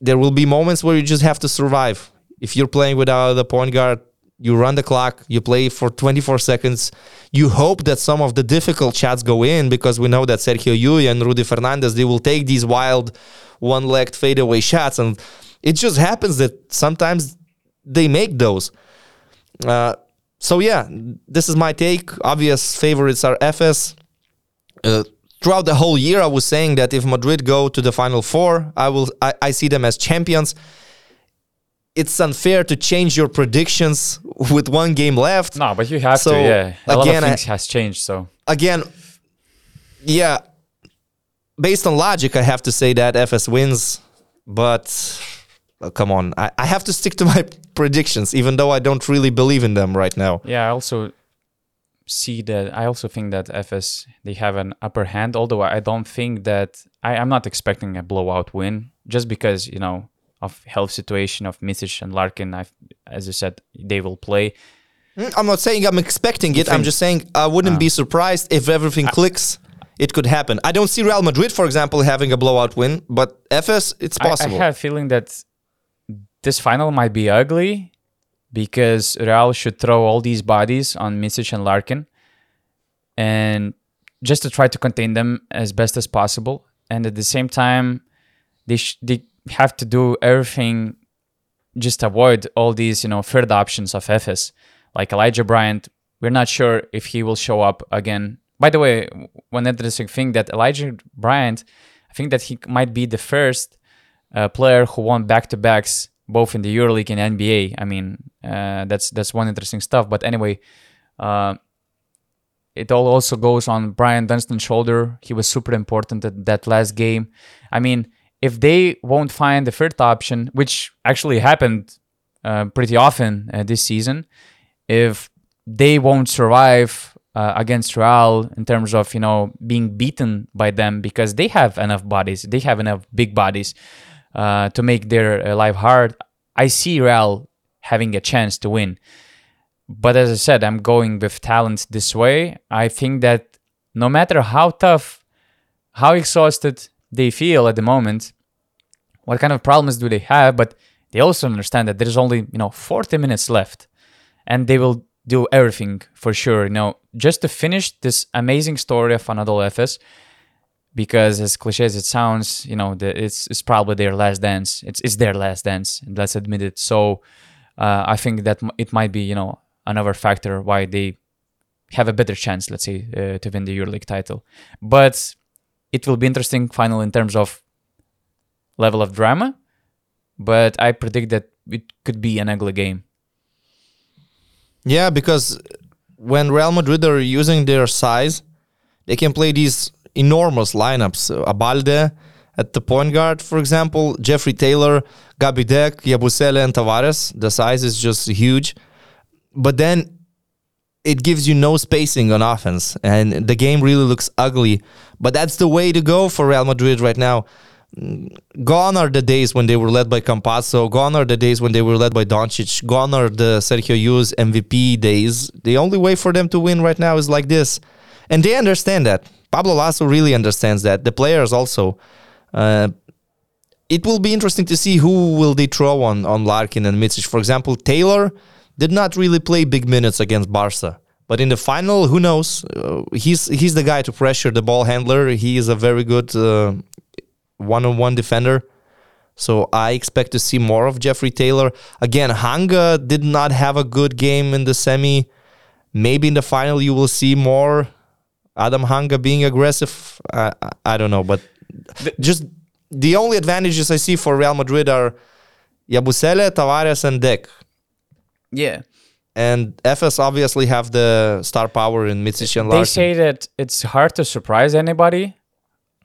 there will be moments where you just have to survive. If you're playing without the point guard, you run the clock, you play for 24 seconds. You hope that some of the difficult shots go in because we know that Sergio Llull and Rudy Fernandez, they will take these wild one-legged fadeaway shots. And it just happens that sometimes they make those. Uh, so yeah, this is my take. Obvious favorites are Efes. Uh, throughout the whole year, I was saying that if Madrid go to the final four, I will. I, I see them as champions. It's unfair to change your predictions with one game left. No, but you have So, to. Yeah, a lot again, of I- has changed. So Again, yeah, based on logic, I have to say that Efes wins. But uh, come on, I, I have to stick to my predictions, even though I don't really believe in them right now. yeah, I also see that. I also think that Efes they have an upper hand. Although I don't think that I, I'm not expecting a blowout win, just because you know of health situation of Micic and Larkin. I, as you said, they will play. Mm, I'm not saying I'm expecting it. I'm just saying I wouldn't be surprised if everything clicks. It could happen. I don't see Real Madrid, for example, having a blowout win, but Efes, it's I- possible. I, have a feeling that this final might be ugly because Real should throw all these bodies on Micic and Larkin and just to try to contain them as best as possible. And at the same time, they sh- they have to do everything just avoid all these you know third options of Efes like Elijah Bryant. We're not sure if he will show up again. By the way, one interesting thing that Elijah Bryant, I think that he might be the first uh, player who won back to backs both in the EuroLeague and NBA. I mean, uh, that's that's one interesting stuff. But anyway, uh, it all also goes on Bryant Dunston's shoulder. He was super important at that last game. I mean, if they won't find the third option, which actually happened uh, pretty often uh, this season, if they won't survive uh, against Real in terms of you know being beaten by them because they have enough bodies, they have enough big bodies uh, to make their uh, life hard. I see Real having a chance to win. But as I said, I'm going with talent this way. I think that no matter how tough, how exhausted they feel at the moment, what kind of problems do they have, but they also understand that there's only, you know, 40 minutes left and they will do everything for sure, you know, just to finish this amazing story of Anadolu Efes because as cliche as it sounds, you know, the, it's it's probably their last dance. It's it's their last dance. Let's admit it. So uh, I think that it might be you know another factor why they have a better chance, let's say, uh, to win the EuroLeague title. But it will be interesting final in terms of level of drama. But I predict that it could be an ugly game. Yeah, because when Real Madrid are using their size, they can play these enormous lineups. Uh, Abalde at the point guard, for example, Jeffrey Taylor, Gabi Deck, Yabusele, and Tavares. The size is just huge. But then it gives you no spacing on offense, and the game really looks ugly. But that's the way to go for Real Madrid right now. Gone are the days when they were led by Campazzo. Gone are the days when they were led by Doncic. Gone are the Sergio Llull's MVP days. The only way for them to win right now is like this, and they understand that. Pablo Laso really understands that. The players also. Uh, it will be interesting to see who will they throw on on Larkin and Micic. For example, Taylor did not really play big minutes against Barca, but in the final, who knows? Uh, he's he's the guy to pressure the ball handler. He is a very good uh, one-on-one defender. So I expect to see more of Jeffrey Taylor. Again, Hanga did not have a good game in the semi. Maybe in the final you will see more Adam Hanga being aggressive. I, I, don't know, but just the only advantages I see for Real Madrid are Yabusele, Tavares, and Deck. Yeah. And Efes obviously have the star power in Micic and They say that it's hard to surprise anybody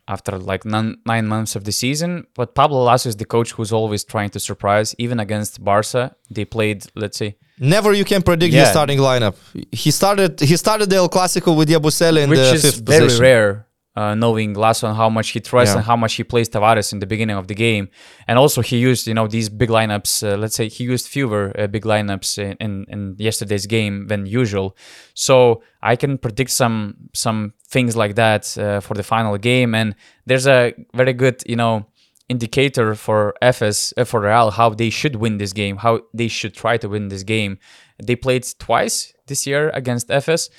after like nine, nine months of the season, but Pablo Laso is the coach who's always trying to surprise. Even against Barca, they played, let's say, Never you can predict Yeah. his starting lineup. He started he started the El Clasico with Yabusele in which the is very rare. Uh, knowing Laso and how much he trusts Yeah. and how much he plays Tavares in the beginning of the game, and also he used you know these big lineups. Uh, let's say he used fewer uh, big lineups in, in in yesterday's game than usual. So I can predict some some things like that uh, for the final game, and there's a very good you know indicator for Efes uh, for Real how they should win this game, how they should try to win this game. They played twice this year against Efes,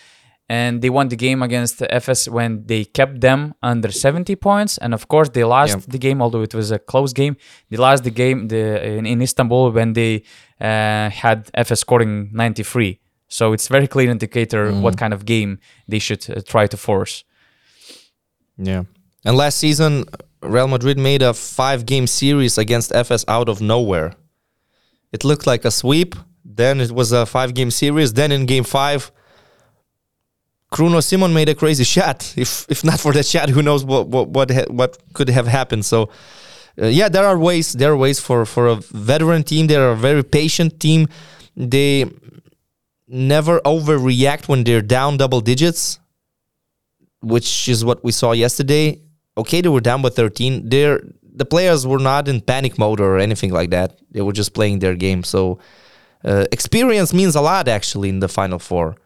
and they won the game against Efes when they kept them under 70 points. And of course, they lost Yeah. the game, although it was a close game. They lost the game the, in, in Istanbul when they uh, had Efes scoring 93. So it's very clear indicator what kind of game they should uh, try to force. Yeah. And last season Real Madrid made a five game series against Efes out of nowhere. It looked like a sweep, then it was a five game series, then in game 5 Kruno Simon made a crazy shot. If if not for that shot, who knows what what what, ha- what could have happened. So uh, yeah, there are ways. There are ways for for a veteran team. They're a very patient team. They never overreact when they're down double digits, which is what we saw yesterday. Okay, they were down by 13. They're the players were not in panic mode or anything like that. They were just playing their game. So uh, experience means a lot actually in the final four.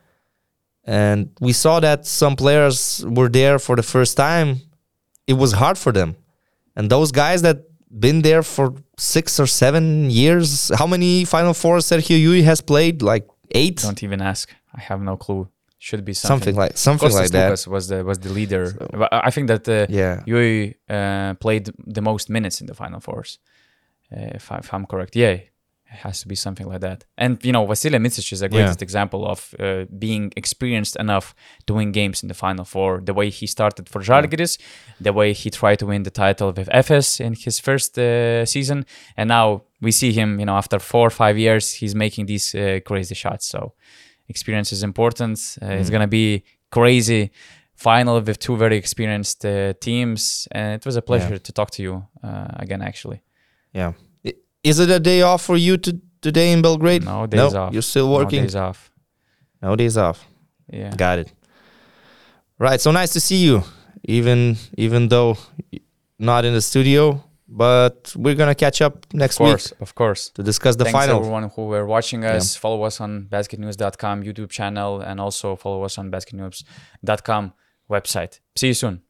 And we saw that some players were there for the first time. It was hard for them. And those guys that been there for six or seven years, how many Final Four Sergio Llull has played? Like eight? Don't even ask. I have no clue. Should be something. something like something like that. Lucas was the was the leader. But I think that uh, Yeah. Llull uh, played the most minutes in the final fours, uh, if, I, if I'm correct. Yeah, it has to be something like that. And you know, Vasilij Micic is a greatest example of uh, being experienced enough to win games in the final four. The way he started for Žalgiris, the way he tried to win the title with Efes in his first uh, season, and now we see him. You know, after four or five years, he's making these uh, crazy shots. So experience is important. Uh, It's gonna be crazy final with two very experienced uh, teams, and it was a pleasure to talk to you uh, again. Actually, Yeah. Is it a day off for you to, today in Belgrade? no days off. You're still working? No days off. No days off. Yeah. Got it. Right. So nice to see you, even even though not in the studio, but we're gonna catch up next of course, week of course. to discuss the Thanks final. everyone who were watching us. Follow us on basketnews.com YouTube channel and also follow us on basketnews.com website. See you soon.